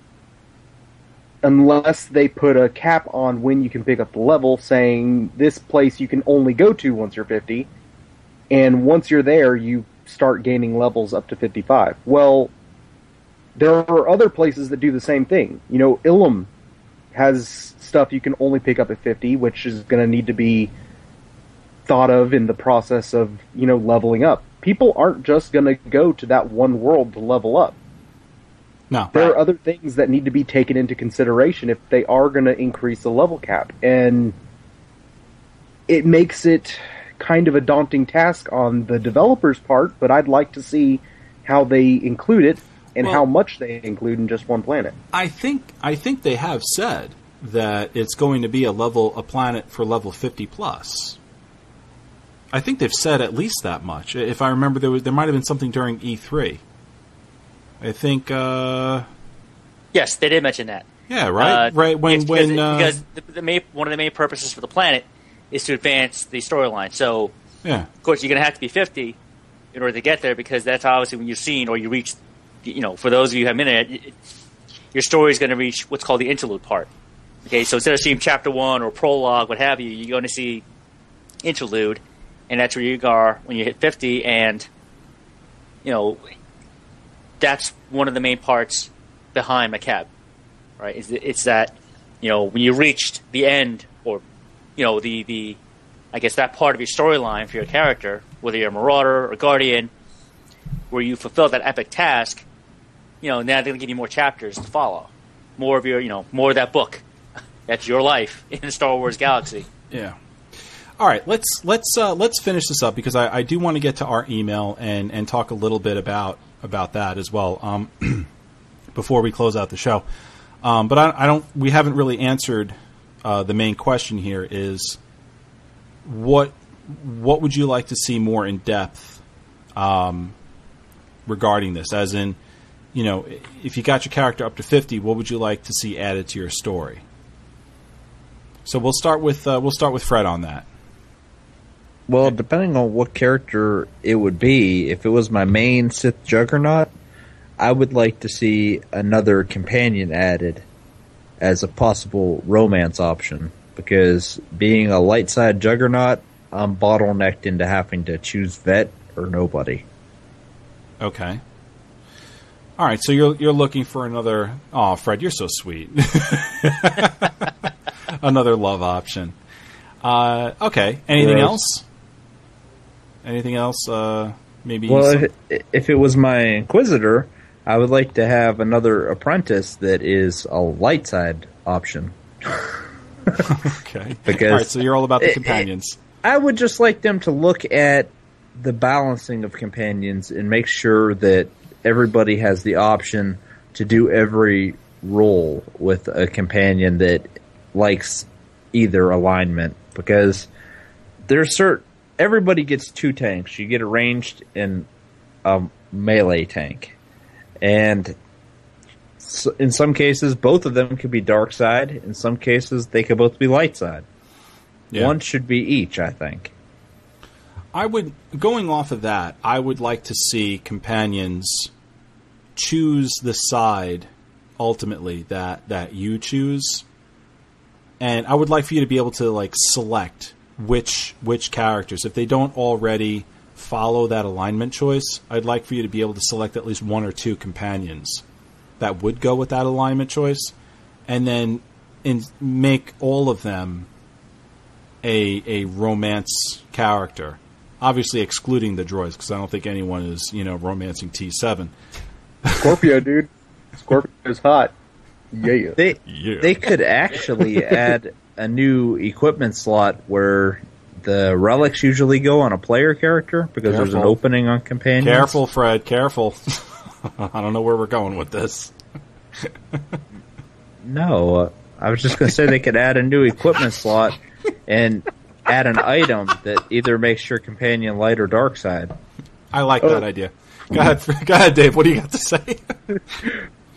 S7: Unless they put a cap on when you can pick up the level saying this place you can only go to once you're 50, and once you're there you start gaining levels up to 55. Well, there are other places that do the same thing. You know, Ilum has stuff you can only pick up at 50, which is going to need to be thought of in the process of, you know, leveling up. People aren't just going to go to that one world to level up.
S2: No.
S7: There are other things that need to be taken into consideration if they are going to increase the level cap. And it makes it kind of a daunting task on the developer's part, but I'd like to see how they include it and
S2: Well-
S7: how much they include in just one planet.
S2: I think I think they have said that it's going to be a level a planet for level 50 plus. I think they've said at least that much. If I remember, there was there might have been something during E3. I think, uh,
S3: Yes, they did mention that.
S2: yeah, right,
S3: Uh,
S2: right when
S3: because,
S2: when uh,
S3: because the, the main, one of the main purposes for the planet is to advance the storyline. So,
S2: yeah,
S3: of course, you're going to have to be 50 in order to get there because that's obviously when you've seen or you reach, you know, for those of you who have been it- your story is going to reach what's called the interlude part. Okay, so instead of seeing chapter one or prologue, what have you, you're going to see interlude, and that's where you are when you hit 50, and, you know, that's one of the main parts behind Makeb, right? Is it's that you know when you reached the end, or you know the the I guess that part of your storyline for your character, whether you're a marauder or guardian, where you fulfill that epic task, you know now they're going to give you more chapters to follow, more of your you know more of that book. That's your life in the Star Wars galaxy.
S2: Yeah. All right, let's let's uh, let's finish this up because I, I do want to get to our email and, and talk a little bit about about that as well um, before we close out the show. Um, but I, I don't. We haven't really answered uh, the main question here. Is what what would you like to see more in depth um, regarding this? As in, you know, if you got your character up to fifty, what would you like to see added to your story? So we'll start with uh, we'll start with Fred on that.
S4: Well, depending on what character it would be, if it was my main Sith Juggernaut, I would like to see another companion added as a possible romance option. Because being a light side Juggernaut, I'm bottlenecked into having to choose Vette or nobody.
S2: Okay. All right, so you're you're looking for another. Oh, Fred, you're so sweet. another love option. Uh, okay. Anything
S4: Gross.
S2: else? Anything else? Uh, maybe.
S4: Well,
S2: some-
S4: if, if it was my Inquisitor, I would like to have another apprentice that is a light side option.
S2: okay.
S4: because-
S2: all right, so you're all about the
S4: it-
S2: companions.
S4: I would just like them to look at the balancing of companions and make sure that everybody has the option to do every role with a companion that likes either alignment because there's certain everybody gets two tanks. You get a ranged and a melee tank. And s- in some cases both of them could be dark side, in some cases they could both be light side.
S2: Yeah.
S4: One should be each, I think.
S2: I would going off of that, I would like to see companions choose the side ultimately that that you choose. And I would like for you to be able to like select which which characters if they don't already follow that alignment choice, I'd like for you to be able to select at least one or two companions that would go with that alignment choice and then in, make all of them a a romance character. Obviously, excluding the droids, because I don't think anyone is you know romancing T seven.
S7: Scorpio, dude. Scorpio is hot. Yeah.
S4: They
S2: Yeah.
S4: they could actually add a new equipment slot where the relics usually go on a player character because there's an opening on companions.
S2: Careful, Fred. Careful. I don't know where we're going with this.
S4: No, uh, I was just going to say they could add a new equipment slot and add an item that either makes your companion light or dark side.
S2: I like
S7: Oh.
S2: that idea. Go ahead, go ahead, Dave. What do you got to say?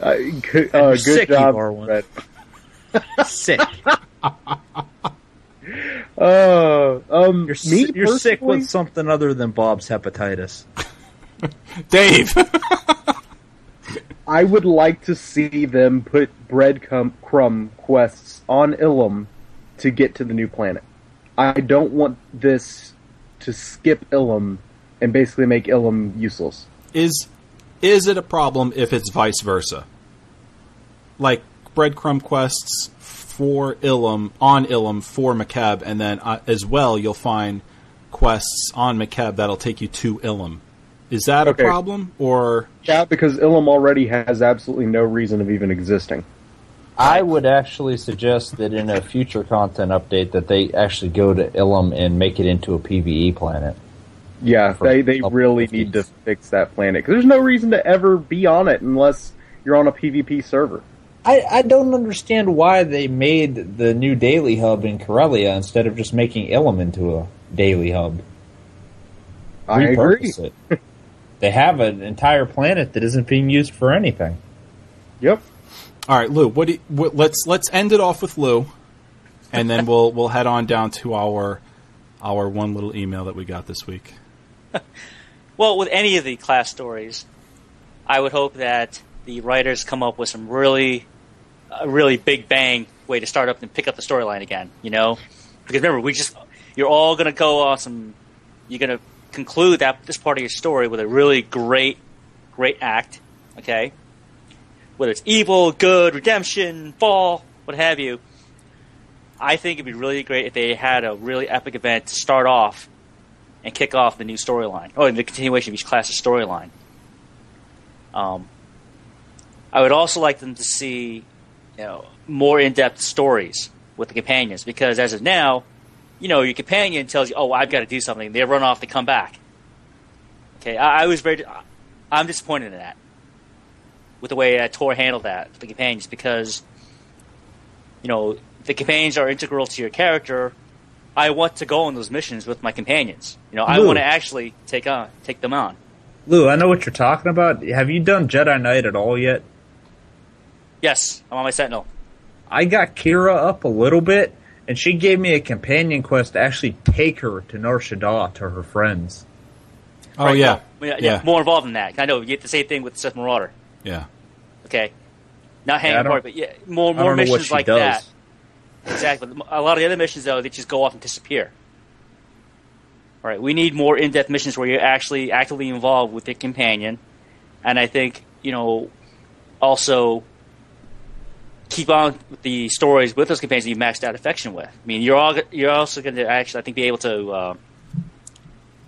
S7: Uh, good uh, good
S4: sick, you
S7: job,
S4: one.
S7: Fred.
S4: Sick.
S7: Uh, um,
S4: You're,
S7: me
S4: you're sick with something other than Bob's hepatitis.
S2: Dave.
S7: I would like to see them put breadcrumb crumb quests on Ilum to get to the new planet. I don't want this to skip Ilum and basically make Ilum useless.
S2: is is it a problem if it's vice versa? Like breadcrumb quests for Ilum on Ilum for Makeb, and then uh, as well you'll find quests on Makeb that'll take you to Ilum. Is that
S7: Okay.
S2: a problem or
S7: Yeah, because Ilum already has absolutely no reason of even existing.
S8: I would actually suggest that in a future content update that they actually go to Ilum and make it into a PVE planet.
S7: Yeah, they, they really need to fix that planet because there's no reason to ever be on it unless you're on a PvP server.
S8: I, I don't understand why they made the new daily hub in Corellia instead of just making Ilum into a daily hub.
S7: I agree.
S8: It. they have an entire planet that isn't being used for anything.
S7: Yep.
S2: All right, Lou. What, do you, what let's let's end it off with Lou, and then we'll we'll head on down to our our one little email that we got this week.
S3: Well, with any of the class stories, I would hope that the writers come up with some really, a really big bang way to start up and pick up the storyline again. You know, because remember, we just you're all going to go on some. You're going to conclude that this part of your story with a really great, great act. Okay, whether it's evil, good, redemption, fall, what have you. I think it'd be really great if they had a really epic event to start off and kick off the new storyline, or the continuation of each class's storyline. Um, I would also like them to see, you know, more in-depth stories with the companions because as of now, you know, your companion tells you, "Oh, I've got to do something." They run off, they come back. Okay, I, I was very, I'm disappointed in that with the way uh, TOR handled that the companions because, you know, the companions are integral to your character. I want to go on those missions with my companions. You know, I want to actually take on take them on.
S4: Lou, I know what you're talking about. Have you done Jedi Knight at all yet?
S3: Yes, I'm on my Sentinel.
S4: I got Kira up a little bit, and she gave me a companion quest to actually take her to Nar Shaddaa to her friends.
S2: Oh
S3: Right,
S2: yeah.
S3: no, yeah,
S2: yeah,
S3: more involved than that. I know you get the same thing with Sith Marauder.
S2: yeah.
S3: Okay, not hanging
S4: I don't-
S3: apart, but yeah, more
S4: I
S3: more
S4: don't know what
S3: missions like
S4: does.
S3: that. Exactly. A lot of the other missions though, they just go off and disappear. All right, we need more in-depth missions where you're actually actively involved with your companion, and I think you know also keep on the stories with those companions that you maxed out affection with. I mean, you're all you're also going to actually I think be able to uh,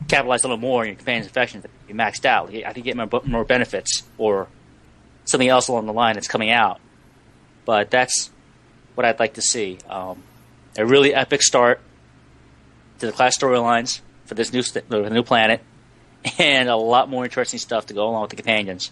S3: capitalize a little more on your companion's affection that you maxed out. I think you get more, more benefits or something else along the line that's coming out. But that's what I'd like to see. Um, a really epic start to the class storylines for this new st- new planet, and a lot more interesting stuff to go along with the companions.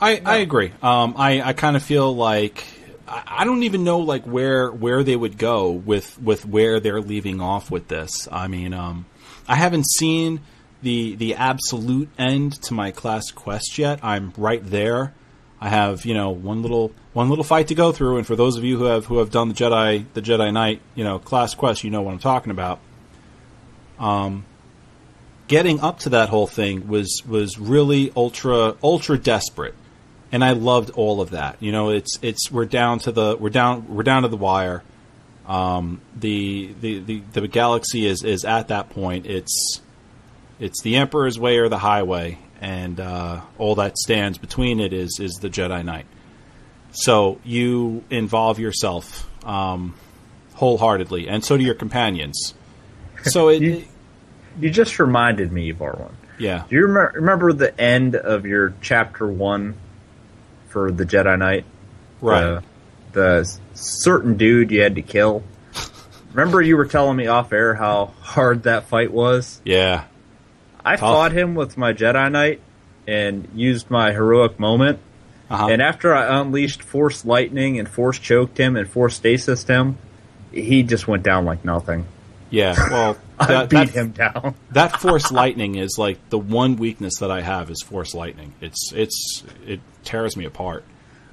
S2: I, I agree. Um, I, I kind of feel like I, I don't even know like where where they would go with with where they're leaving off with this. I mean, um, I haven't seen the the absolute end to my class quest yet. I'm right there. I have you know one little one little fight to go through, and for those of you who have who have done the Jedi the Jedi Knight you know class quest, you know what I'm talking about. Um, getting up to that whole thing was was really ultra ultra desperate, and I loved all of that. You know, it's it's we're down to the we're down we're down to the wire. Um, the, the the the galaxy is is at that point. It's it's the Emperor's way or the highway, and uh, all that stands between it is is the Jedi Knight. So you involve yourself um, wholeheartedly, and so do your companions. So it,
S4: You- You just reminded me, Barwin.
S2: yeah,
S4: Do you remember, remember the end of your chapter one for the Jedi Knight?
S2: right.
S4: The, the certain dude you had to kill. Remember you were telling me off air how hard that fight was?
S2: yeah,
S4: I
S2: Tough.
S4: fought him with my Jedi Knight and used my heroic moment.
S2: uh-huh.
S4: And after I unleashed Force Lightning and Force choked him and Force stasis him, he just went down like nothing.
S2: yeah. Well,
S4: I
S2: that,
S4: beat
S2: that,
S4: him down.
S2: that Force Lightning is like the one weakness that I have is Force Lightning. It's it's it tears me apart.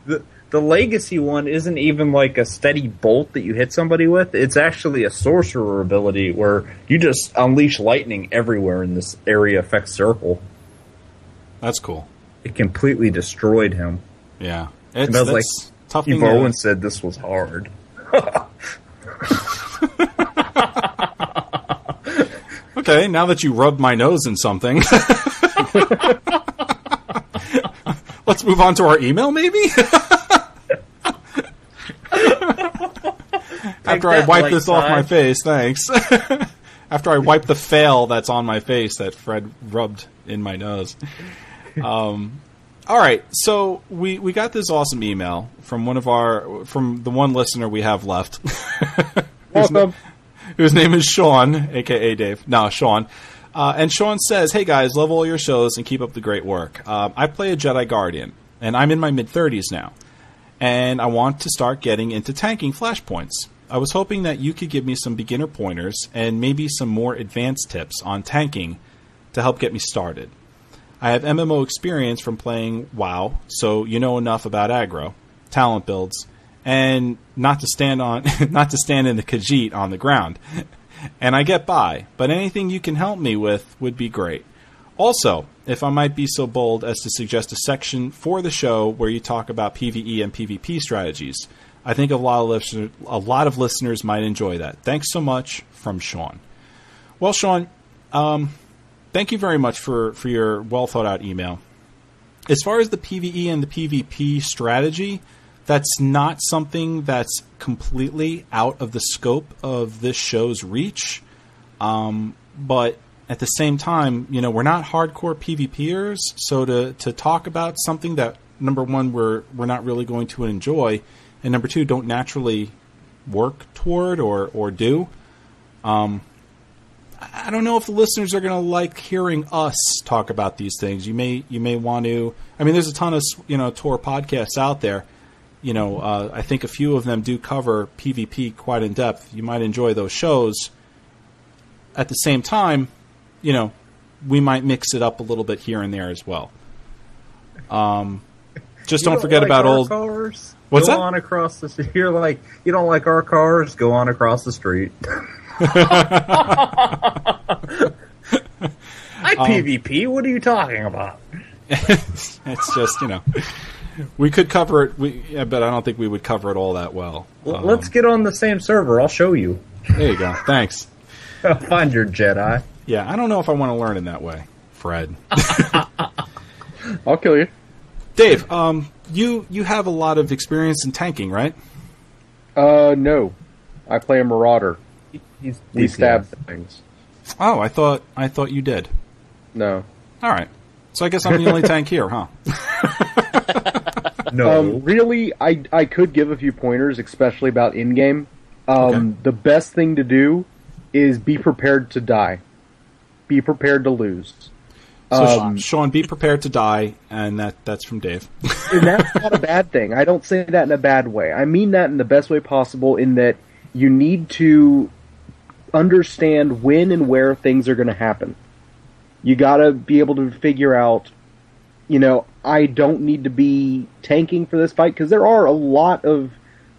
S4: The, the Legacy one isn't even like a steady bolt that you hit somebody with. It's actually a sorcerer ability where you just unleash lightning everywhere in this area effect circle.
S2: That's cool.
S4: It completely destroyed him.
S2: Yeah, it's
S4: And I was like,
S2: tough. To-
S4: Owen said this was hard.
S2: Okay, now that you rubbed my nose in something, let's move on to our email, maybe. After I wipe this off my face, thanks. After I wipe the fail that's on my face that Fred rubbed in my nose. Um, all right, so we we got this awesome email from one of our from the one listener we have left. Whose na-
S7: Welcome.
S2: whose name is Sean, aka Dave. No, Sean. Uh, and Sean says, "Hey guys, love all your shows and keep up the great work. Um, I play a Jedi Guardian, and I'm in my mid 30s now, and I want to start getting into tanking flashpoints. I was hoping that you could give me some beginner pointers and maybe some more advanced tips on tanking to help get me started. I have MMO experience from playing WoW, so you know enough about aggro, talent builds, and not to stand on not to stand in the Khajiit on the ground. And I get by, but anything you can help me with would be great. Also, if I might be so bold as to suggest a section for the show where you talk about PvE and PvP strategies, I think a lot of listeners, a lot of listeners might enjoy that. Thanks so much from Sean. Well, Sean, um, thank you very much for, for your well thought out email. As far as the PvE and the PvP strategy, that's not something that's completely out of the scope of this show's reach. Um, but at the same time, you know, we're not hardcore PvPers, so to, to talk about something that number one we're we're not really going to enjoy, and number two don't naturally work toward or or do. Um, I don't know if the listeners are going to like hearing us talk about these things. You may you may want to. I mean, there's a ton of you know TOR podcasts out there. You know, uh, I think a few of them do cover PvP quite in depth. You might enjoy those shows. At the same time, you know, we might mix it up a little bit here and there as well. Um, just
S4: You
S2: don't forget
S4: like
S2: about old.
S4: cars.
S2: What's
S4: go
S2: that?
S4: on across the. street. You're like you don't like our cars. Go on across the street. I
S2: Um,
S4: PvP. What are you talking about?
S2: It's just you know, we could cover it, we, yeah, but I don't think we would cover it all that well.
S4: L-
S2: Um,
S4: Let's get on the same server. I'll show you.
S2: There you go. Thanks.
S4: Find your Jedi.
S2: Yeah, I don't know if I want to learn in that way, Fred.
S7: I'll kill you.
S2: Dave, um, you you have a lot of experience in tanking, right?
S7: Uh, no. I play a Marauder.
S4: He's
S7: We
S4: DPS.
S7: stab things.
S2: Oh, I thought I thought you did.
S7: No.
S2: All right. So I guess I'm the only tank here, huh?
S4: No.
S7: Um, really, I I could give a few pointers, especially about in game. Um,
S2: Okay.
S7: The best thing to do is be prepared to die. Be prepared to lose.
S2: So
S7: Um,
S2: Sean, be prepared to die, and that that's from Dave.
S7: and that's not a bad thing. I don't say that in a bad way. I mean that in the best way possible. In that you need to understand when and where things are going to happen. You got to be able to figure out you know, I don't need to be tanking for this fight because there are a lot of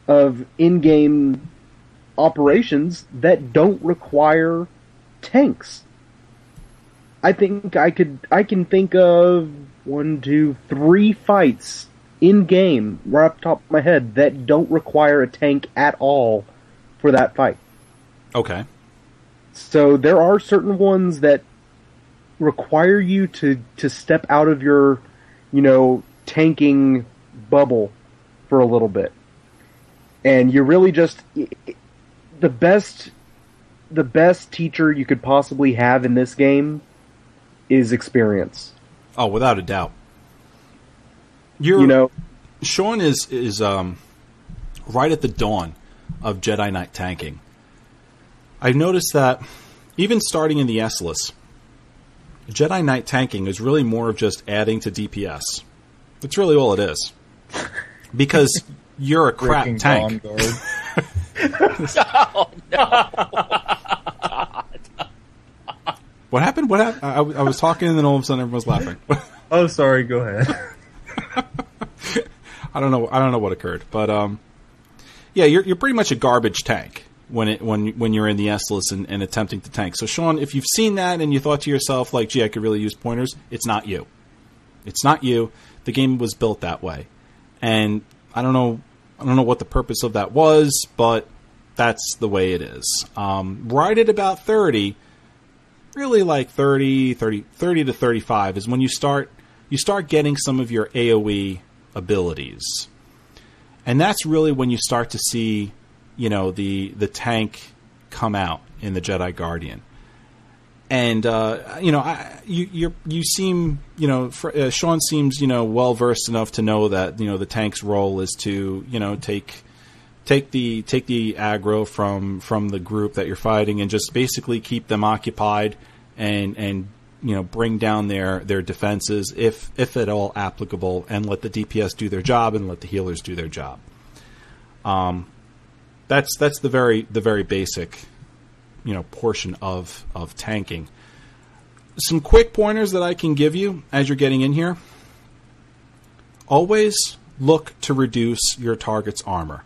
S7: of in-game operations that don't require tanks. I think I could I can think of one, two, three fights in game right off the top of my head that don't require a tank at all for that fight.
S2: Okay.
S7: So there are certain ones that require you to to step out of your, you know, tanking bubble for a little bit. And you're really just the best the best teacher you could possibly have in this game is experience.
S2: Oh, without a doubt. You're,
S7: You know,
S2: Sean is is um, right at the dawn of Jedi Knight tanking. I've noticed that even starting in the S-less, Jedi Knight tanking is really more of just adding to DPS. That's really all it is. Because you're a crap
S4: Breaking
S2: tank.
S4: Dawnguard.
S2: What happened? What happened? I, I was talking and then all of a sudden everyone was laughing.
S4: oh, sorry. Go ahead.
S2: I don't know. I don't know what occurred, but um, yeah, you're you're pretty much a garbage tank when it when when you're in the S-less and, and attempting to tank. So, Sean, if you've seen that and you thought to yourself like, "Gee, I could really use pointers," it's not you. It's not you. The game was built that way, and I don't know. I don't know what the purpose of that was, but that's the way it is. Um, right at about thirty, really like 30, 30, 30 to 35 is when you start you start getting some of your AoE abilities. And that's really when you start to see, you know, the the tank come out in the Jedi Guardian. And uh, you know, I, you you seem, you know, fr uh, Sean seems, you know, well versed enough to know that you know the tank's role is to, you know, take take the take the aggro from from the group that you're fighting and just basically keep them occupied and and you know bring down their their defenses if if at all applicable and let the DPS do their job and let the healers do their job. Um, that's that's the very the very basic you know portion of of tanking. Some quick pointers that I can give you as you're getting in here. Always look to reduce your target's armor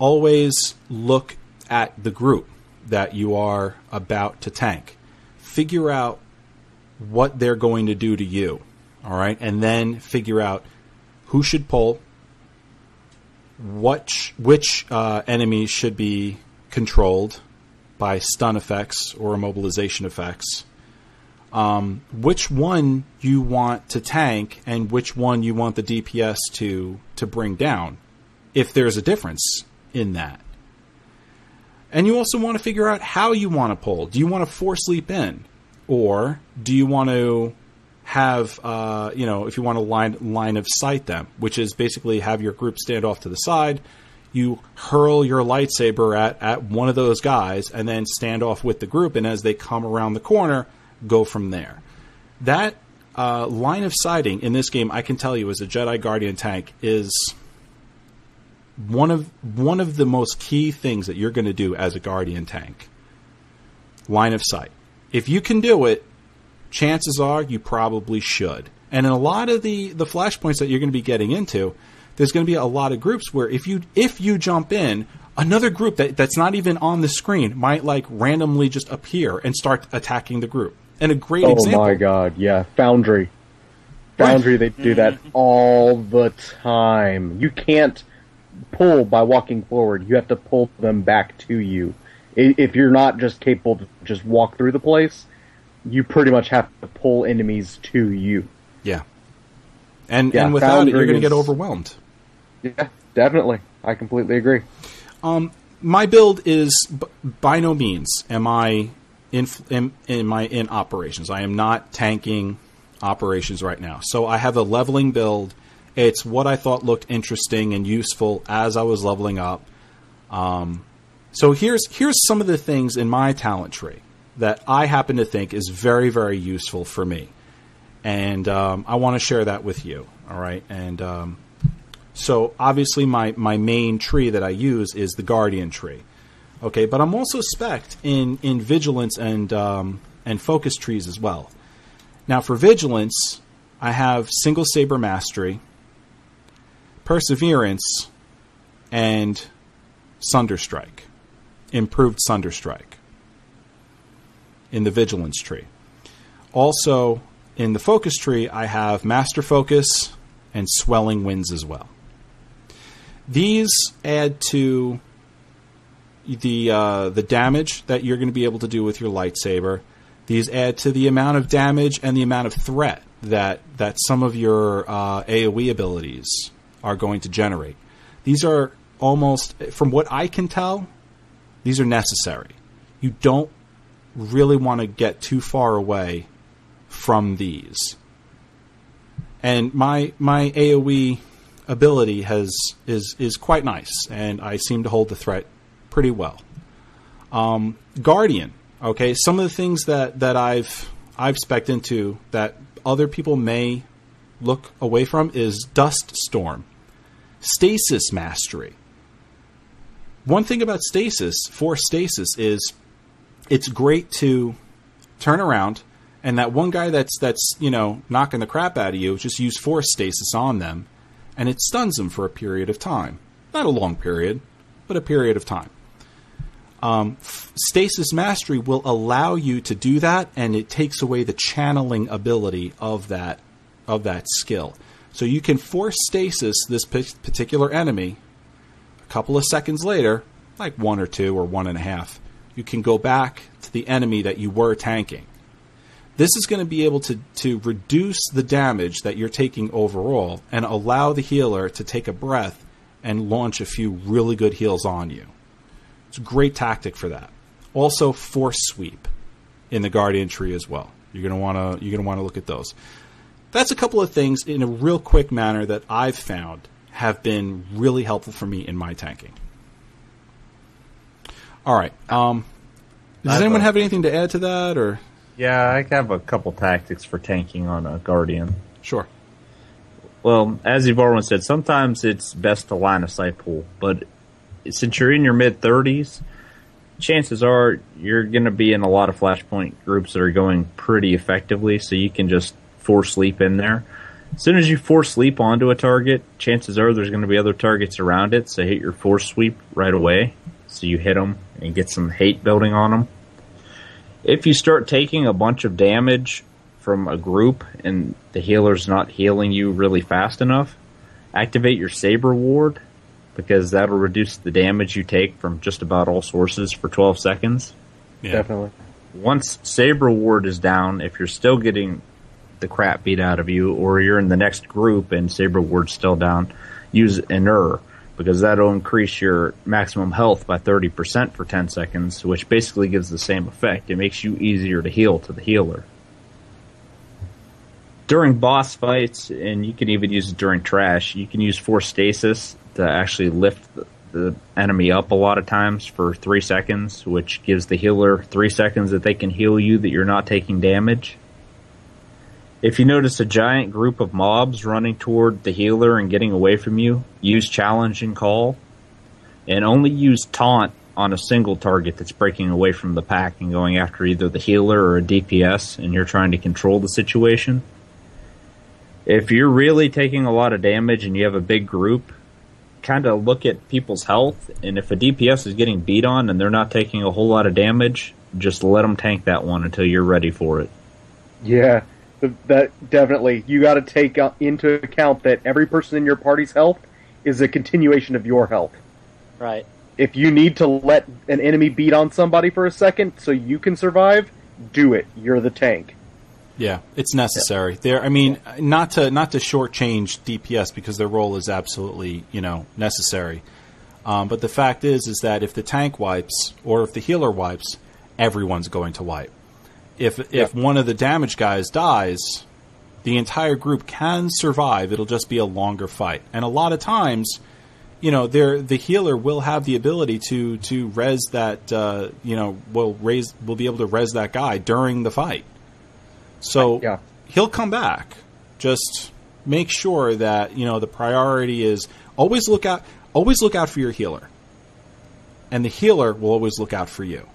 S2: always look at the group that you are about to tank. Figure out what they're going to do to you, all right, and then figure out who should pull, what sh- which uh, enemies should be controlled by stun effects or immobilization effects. Um, which one you want to tank and which one you want the DPS to to bring down, if there's a difference in that. And you also want to figure out how you want to pull. Do you want to force leap in, or do you want to have uh, you know if you want to line line of sight them, which is basically have your group stand off to the side. You hurl your lightsaber at, at one of those guys and then stand off with the group, and as they come around the corner, go from there. That uh, line of sighting in this game, I can tell you, as a Jedi Guardian tank, is one of one of the most key things that you're going to do as a guardian tank line of sight if you can do it chances are you probably should and in a lot of the the flashpoints that you're going to be getting into there's going to be a lot of groups where if you if you jump in another group that, that's not even on the screen might like randomly just appear and start attacking the group and a great
S7: oh
S2: example Oh
S7: my god, yeah, Foundry. Foundry, they do that all the time. You can't pull by walking forward. You have to pull them back to you. If you're not just capable to just walk through the place, you pretty much have to pull enemies to you.
S2: yeah and
S7: Yeah,
S2: and without it you're going to get overwhelmed
S7: Yeah, definitely. I completely agree.
S2: Um, my build is b- by no means am I in, in in my in operations. I am not tanking operations right now. So I have a leveling build. It's what I thought looked interesting and useful as I was leveling up. Um, so here's here's some of the things in my talent tree that I happen to think is very very useful for me, and um, I want to share that with you. All right, and um, so obviously my, my main tree that I use is the Guardian tree. Okay, but I'm also spec in, in Vigilance and um, and Focus trees as well. Now for Vigilance, I have single saber mastery, perseverance, and sunderstrike, improved sunderstrike in the vigilance tree. Also, in the focus tree, I have master focus and swelling winds as well. These add to the uh, the damage that you're going to be able to do with your lightsaber. These add to the amount of damage and the amount of threat that that some of your uh, AOE abilities are going to generate. These are almost, from what I can tell, these are necessary. You don't really want to get too far away from these. And my my AOE ability has is is quite nice, and I seem to hold the threat pretty well. Um, Guardian, okay, some of the things that, that I've I've spec into that other people may look away from is Dust Storm, Stasis Mastery. One thing about stasis, for stasis, is it's great to turn around and that one guy that's that's you know knocking the crap out of you just use force stasis on them and it stuns them for a period of time. Not a long period but a period of time. Um, stasis mastery will allow you to do that and it takes away the channeling ability of that of that skill. So you can force stasis this p- particular enemy a couple of seconds later like one or two or one and a half you can go back to the enemy that you were tanking this is going to be able to, to reduce the damage that you're taking overall and allow the healer to take a breath and launch a few really good heals on you. It's a great tactic for that. Also, force sweep in the guardian tree as well. You're going to want to you're going to want to look at those. That's a couple of things in a real quick manner that I've found have been really helpful for me in my tanking. All right. Um, does anyone
S4: uh,
S2: have anything to add to that, or
S4: Yeah, I have a couple tactics for tanking on a Guardian.
S2: sure?
S4: Well, as you've already said, sometimes it's best to line a sight pool, but since you're in your mid 30s, chances are you're going to be in a lot of flashpoint groups that are going pretty effectively, so you can just force leap in there. As soon as you force leap onto a target, chances are there's going to be other targets around it, so hit your force sweep right away. So you hit them and get some hate building on them. If you start taking a bunch of damage from a group and the healer's not healing you really fast enough, activate your Saber Ward because that'll reduce the damage you take from just about all sources for 12 seconds.
S2: Yeah.
S7: Definitely.
S4: Once Saber Ward is down, if you're still getting the crap beat out of you or you're in the next group and Saber Ward's still down, use Enure because that'll increase your maximum health by 30% for 10 seconds, which basically gives the same effect. It makes you easier to heal to the healer. During boss fights, and you can even use it during trash, you can use Force Stasis to actually lift the, the enemy up a lot of times for 3 seconds, which gives the healer 3 seconds that they can heal you that you're not taking damage. If you notice a giant group of mobs running toward the healer and getting away from you, use challenging call. And only use taunt on a single target that's breaking away from the pack and going after either the healer or a DPS and you're trying to control the situation. If you're really taking a lot of damage and you have a big group, kind of look at people's health and if a DPS is getting beat on and they're not taking a whole lot of damage, just let them tank that one until you're ready for it.
S7: Yeah, th- that definitely. You got to take uh, into account that every person in your party's health is a continuation of your health.
S3: Right.
S7: If you need to let an enemy beat on somebody for a second so you can survive, do it. You're the tank.
S2: Yeah, it's necessary. There, I mean, not to not to shortchange DPS because their role is absolutely you know necessary. Um, but the fact is, is that if the tank wipes or if the healer wipes, everyone's going to wipe. If if one of the damage guys dies, the entire group can survive. It'll just be a longer fight, and a lot of times, you know, the healer will have the ability to to res that uh, you know will raise will be able to res that guy during the fight. So
S7: Yeah.
S2: he'll come back. Just make sure that you know the priority is always look out. Always look out for your healer, and the healer will always look out for you.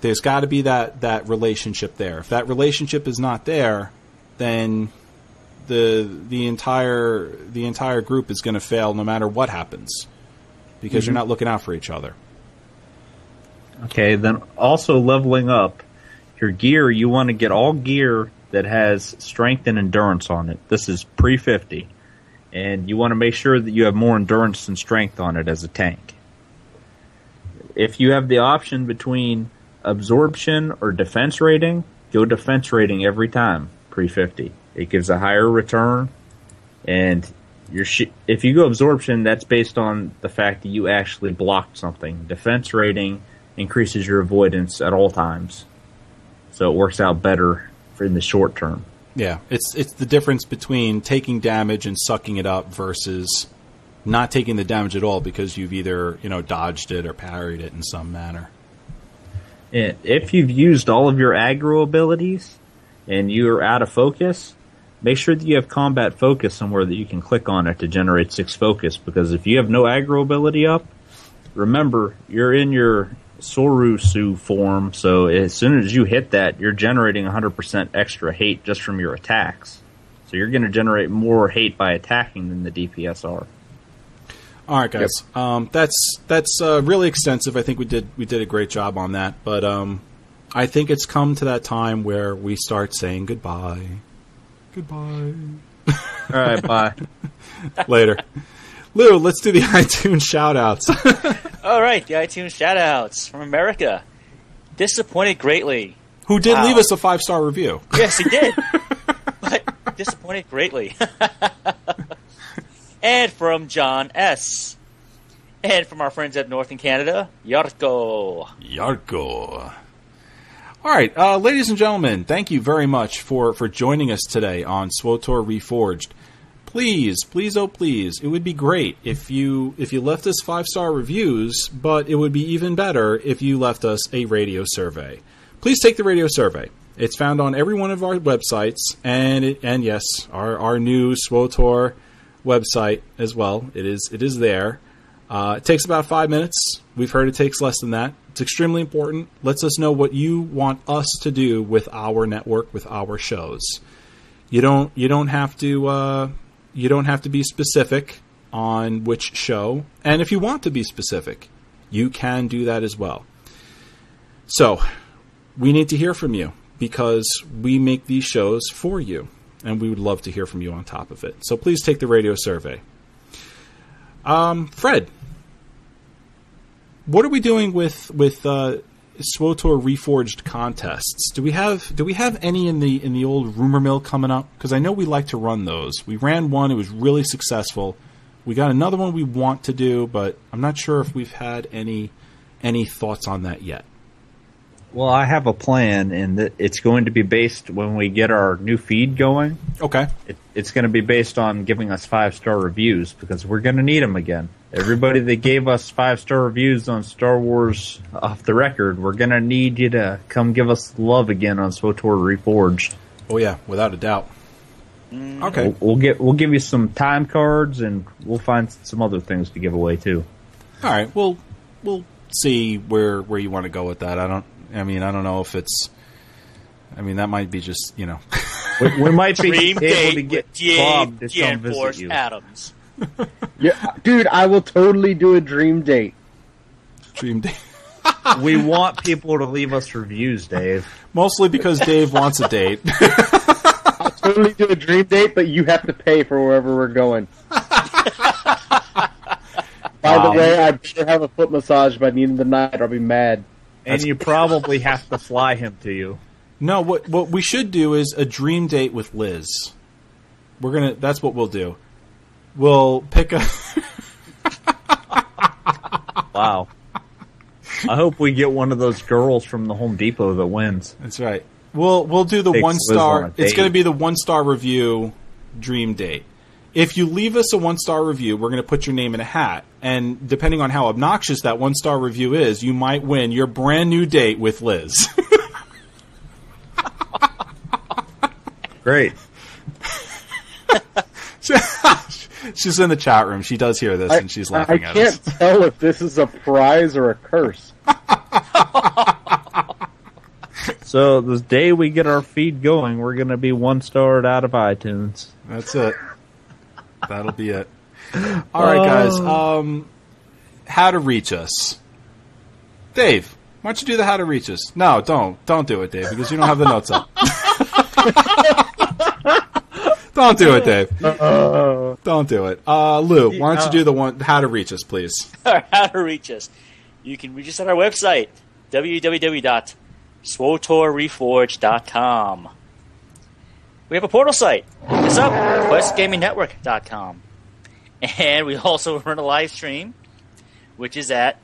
S2: There's got to be that that relationship there. If that relationship is not there, then the the entire the entire group is going to fail no matter what happens because you're mm-hmm. not looking out for each other.
S4: Okay, then also leveling up your gear, you want to get all gear that has strength and endurance on it. This is pre 50. And you want to make sure that you have more endurance and strength on it as a tank. If you have the option between absorption or defense rating, go defense rating every time pre 50. It gives a higher return and your sh- if you go absorption, that's based on the fact that you actually blocked something. Defense rating increases your avoidance at all times, so it works out better in the short term.
S2: Yeah, it's it's the difference between taking damage and sucking it up versus not taking the damage at all because you've either you know dodged it or parried it in some manner.
S4: And if you've used all of your aggro abilities and you're out of focus, make sure that you have combat focus somewhere that you can click on it to generate six focus. Because if you have no aggro ability up, remember you're in your Soresu form, so as soon as you hit that, you're generating 100% extra hate just from your attacks. So you're going to generate more hate by attacking than the DPS are.
S2: All right, guys. Um, that's that's uh, really extensive. I think we did we did a great job on that. But um, I think it's come to that time where we start saying goodbye. Goodbye.
S4: All right, bye.
S2: Later. Lou, let's do the iTunes shout outs.
S3: All right, the iTunes shoutouts from America. Disappointed greatly.
S2: Who did
S3: Wow.
S2: leave us a five star review.
S3: Yes, he did. but disappointed greatly. And from John S. And from our friends up north in Canada, Yarko.
S2: Yarko. All right, uh, ladies and gentlemen, thank you very much for, for joining us today on SWTOR Reforged. Please, please, oh please, it would be great if you if you left us five star reviews, but it would be even better if you left us a radio survey. Please take the radio survey. It's found on every one of our websites, and it, and yes, our our new SWTOR website as well. It is it is there. Uh, it takes about five minutes. We've heard it takes less than that. It's extremely important. Lets us know what you want us to do with our network, with our shows. You don't you don't have to uh, you don't have to be specific on which show, and if you want to be specific, you can do that as well. So we need to hear from you because we make these shows for you, and we would love to hear from you on top of it. So please take the radio survey. Um, Fred, what are we doing with with uh, SWTOR Reforged contests? Do we have do we have any in the in the old rumor mill coming up? Because I know we like to run those. We ran one; it was really successful. We got another one we want to do, but I'm not sure if we've had any any thoughts on that yet.
S4: Well, I have a plan, and it's going to be based when we get our new feed going.
S2: Okay.
S4: It, it's going to be based on giving us five star reviews because we're going to need them again. Everybody that gave us five star reviews on Star Wars off the record, we're going to need you to come give us love again on SWTOR Reforged.
S2: Oh yeah, without a doubt. Mm. Okay.
S4: We'll, we'll get we'll give you some time cards, and we'll find some other things to give away too.
S2: All right. Well, we'll see where where you want to go with that. I don't. I mean, I don't know if it's. I mean, that might be just you know.
S4: We, we might be
S3: Dream
S4: able
S3: date
S4: to get Bob to
S3: Jan
S4: come visit you.
S3: Adams.
S7: Yeah, dude, I will totally do a dream date.
S2: Dream Dave.
S4: We want people to leave us reviews, Dave.
S2: Mostly because Dave wants a date.
S7: I'll totally do a dream date, but you have to pay for wherever we're going. By
S4: Wow.
S7: the um, way, I better have a foot massage by the end of the night, or I'll be mad.
S4: And you probably have to fly him to you.
S2: no, what what we should do is a dream date with Liz. We're gonna. That's what we'll do. We'll pick a.
S4: Wow. I hope we get one of those girls from the Home Depot that wins.
S2: That's right. We'll we'll do the
S4: Takes
S2: one
S4: Liz on
S2: star.
S4: a
S2: It's
S4: date.
S2: going to be the one star review dream date. If you leave us a one star review, we're going to put your name in a hat, and depending on how obnoxious that one star review is, you might win your brand new date with Liz.
S4: Great.
S2: she's in the chat room. She does hear this,
S7: I,
S2: and she's
S7: I
S2: laughing at us.
S7: I can't
S2: us.
S7: tell if this is a prize or a curse.
S4: So the day we get our feed going, we're going to be one starred out of iTunes.
S2: That's it. That'll be it. All right, guys. Um, how to reach us, Dave? Why don't you do the how to reach us? No, don't, don't do it, Dave, because you don't have the notes up. don't do it, Dave. Don't do it. Uh, Lou, why don't you do the one how to reach us, please?
S3: or how to reach us. You can reach us at our website, www.swtorreforge.com. We have a portal site. It's up, questgamingnetwork.com. And we also run a live stream, which is at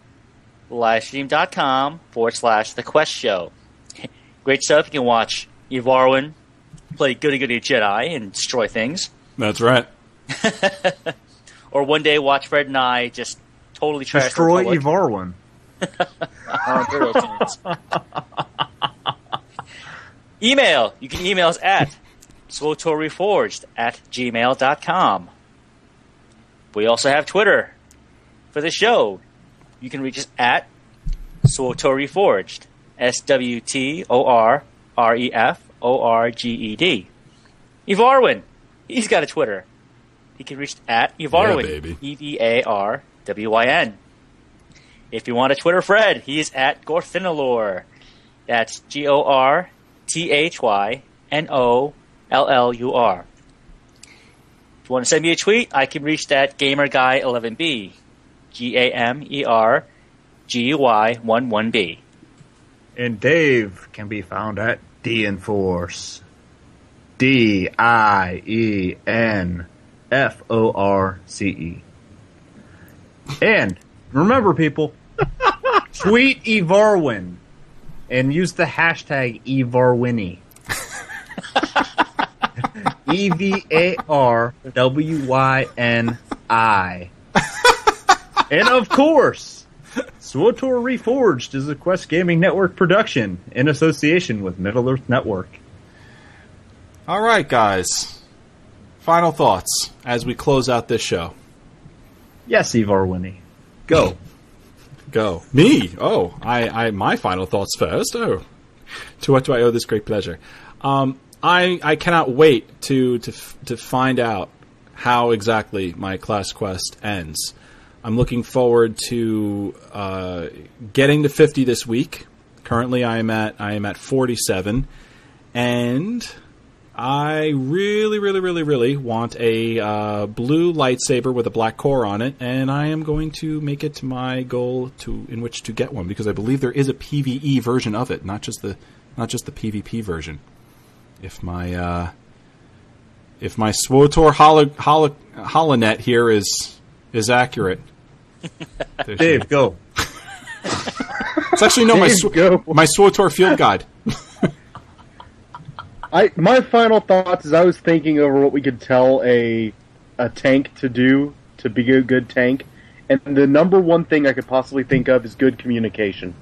S3: livestream.com forward slash the quest show. Great stuff. You can watch Evarwyn play Goody Goody Jedi and destroy things.
S2: That's right.
S3: Or one day watch Fred and I just totally trash
S4: Destroy
S3: Republic.
S4: Evarwyn.
S3: our Imperial tunes. Email. You can email us at swtorreforged at gmail.com. We also have Twitter for the show. You can reach us at swtorreforged. S W T O R R E F O R G E D. Evarwyn. He's got a Twitter. He can reach at
S2: Evarwyn.
S3: E V A R W Y N. If you want a Twitter Fred, he's at Gorthynollur. That's G O R T H Y N O L L U R. If you want to send me a tweet, I can reach that GamerGuy11B. G A M E R G Y 1 1B.
S4: And Dave can be found at Dienforce. D I E N F O R C E. And remember, people, tweet Evarwyn and use the hashtag Evarwyn-y. E V A R W Y N I. And of course, SWTOR Reforged is a Quest Gaming Network production in association with Middle Earth Network.
S2: All right, guys. Final thoughts as we close out this show.
S4: Yes, Evarwyn-y. Go.
S2: Go. Me? Oh, I, I my final thoughts first. Oh, to what do I owe this great pleasure? Um, I I cannot wait to to to find out how exactly my class quest ends. I'm looking forward to uh, getting to 50 this week. Currently, I am at I am at 47, and I really, really, really, really want a uh, blue lightsaber with a black core on it, and I am going to make it my goal to in which to get one because I believe there is a PVE version of it, not just the not just the PvP version. If my uh, if my SWTOR holo, holo, holonet here is is accurate,
S4: Dave, go.
S2: it's actually no my
S7: Dave,
S2: Sw-
S7: go.
S2: my SWTOR field guide.
S7: I my final thoughts is I was thinking over what we could tell a a tank to do to be a good tank, and the number one thing I could possibly think of is good communication.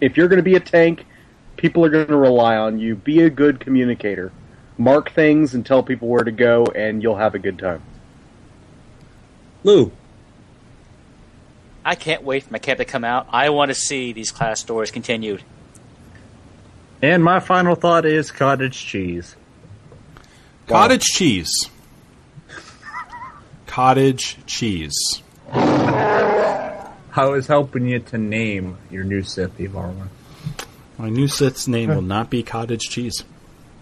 S7: If you're going to be a tank, people are going to rely on you. Be a good communicator. Mark things and tell people where to go, and you'll have a good time.
S4: Lou.
S3: I can't wait for my camp to come out. I want to see these class stories continued.
S4: And my final thought is cottage cheese.
S2: Cottage cheese. Cottage cheese.
S4: I was helping you to name your new Sith, Evarwyn.
S2: My new Sith's name will not be cottage cheese.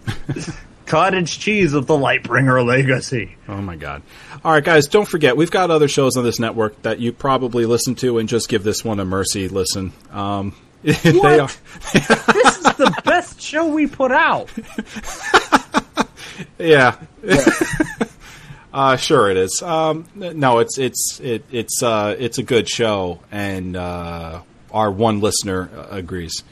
S4: Cottage cheese of the Lightbringer legacy.
S2: Oh my god. All right, guys, don't forget, we've got other shows on this network that you probably listen to and just give this one a mercy listen. Um, they are.
S4: this is the best show we put out.
S2: Yeah. uh, sure it is. Um, no, it's it's it, it's uh, it's a good show, and uh, our one listener uh, agrees.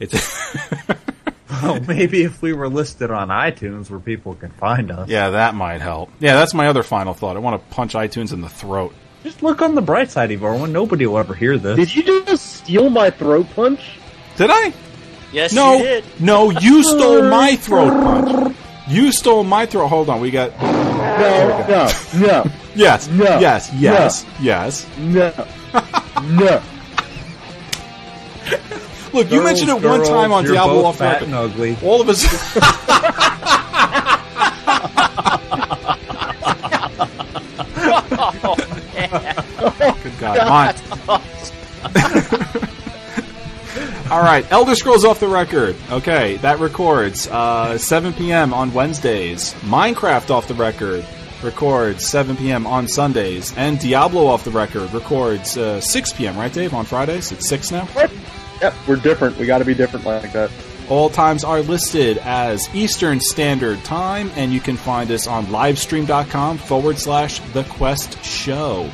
S2: It's
S4: Oh, maybe if we were listed on iTunes where people can find us.
S2: yeah, that might help. Yeah, that's my other final thought. I want to punch iTunes in the throat.
S4: Just look on the bright side, Evarwyn. Nobody will ever hear this.
S7: Did you just steal my throat punch?
S2: Did I?
S3: Yes,
S2: No,
S3: you did.
S2: no, you stole my throat punch. You stole my throat. Hold on, we got
S7: No, no, no,
S2: yes,
S7: No.
S2: yes, yes, yes.
S7: no, no.
S2: Look, you mentioned it one time on
S4: you're
S2: Diablo
S4: both
S2: off
S4: fat
S2: record.
S4: and ugly.
S2: All of us. Good God, mine. All right, Elder Scrolls off the record. Okay, that records uh, 7 p.m. on Wednesdays. Minecraft off the record records 7 p.m. on Sundays, and Diablo off the record records uh, 6 p.m. Right, Dave? On Fridays, it's six now.
S7: Yep, we're different. We got to be different like that.
S2: All times are listed as Eastern Standard Time, and you can find us on livestream.com forward slash The Quest Show.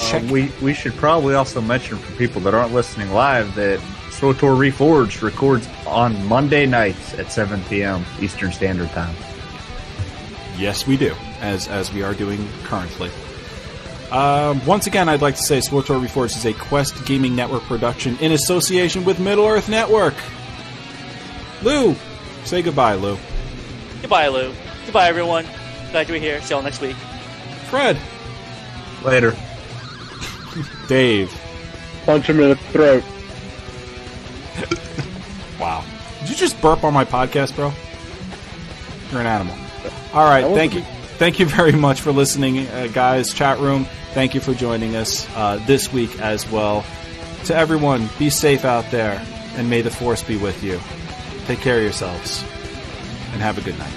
S2: Check.
S4: Um, we we should probably also mention for people that aren't listening live that SWTOR Reforged records on Monday nights at 7 p.m. Eastern Standard Time.
S2: Yes, we do, as as we are doing currently. Um, once again, I'd like to say SWTOR Reforged is a Quest Gaming Network production in association with Middle Earth Network. Lou, say goodbye, Lou.
S3: Goodbye, Lou. Goodbye, everyone. Glad you were here. See y'all next week.
S2: Fred,
S4: Later.
S2: Dave.
S7: Punch him in the throat.
S2: Wow. Did you just burp on my podcast, bro? You're an animal. All right, thank you. Thank you very much for listening, uh, guys. Chat room, thank you for joining us uh, this week as well. To everyone, be safe out there, and may the force be with you. Take care of yourselves, and have a good night.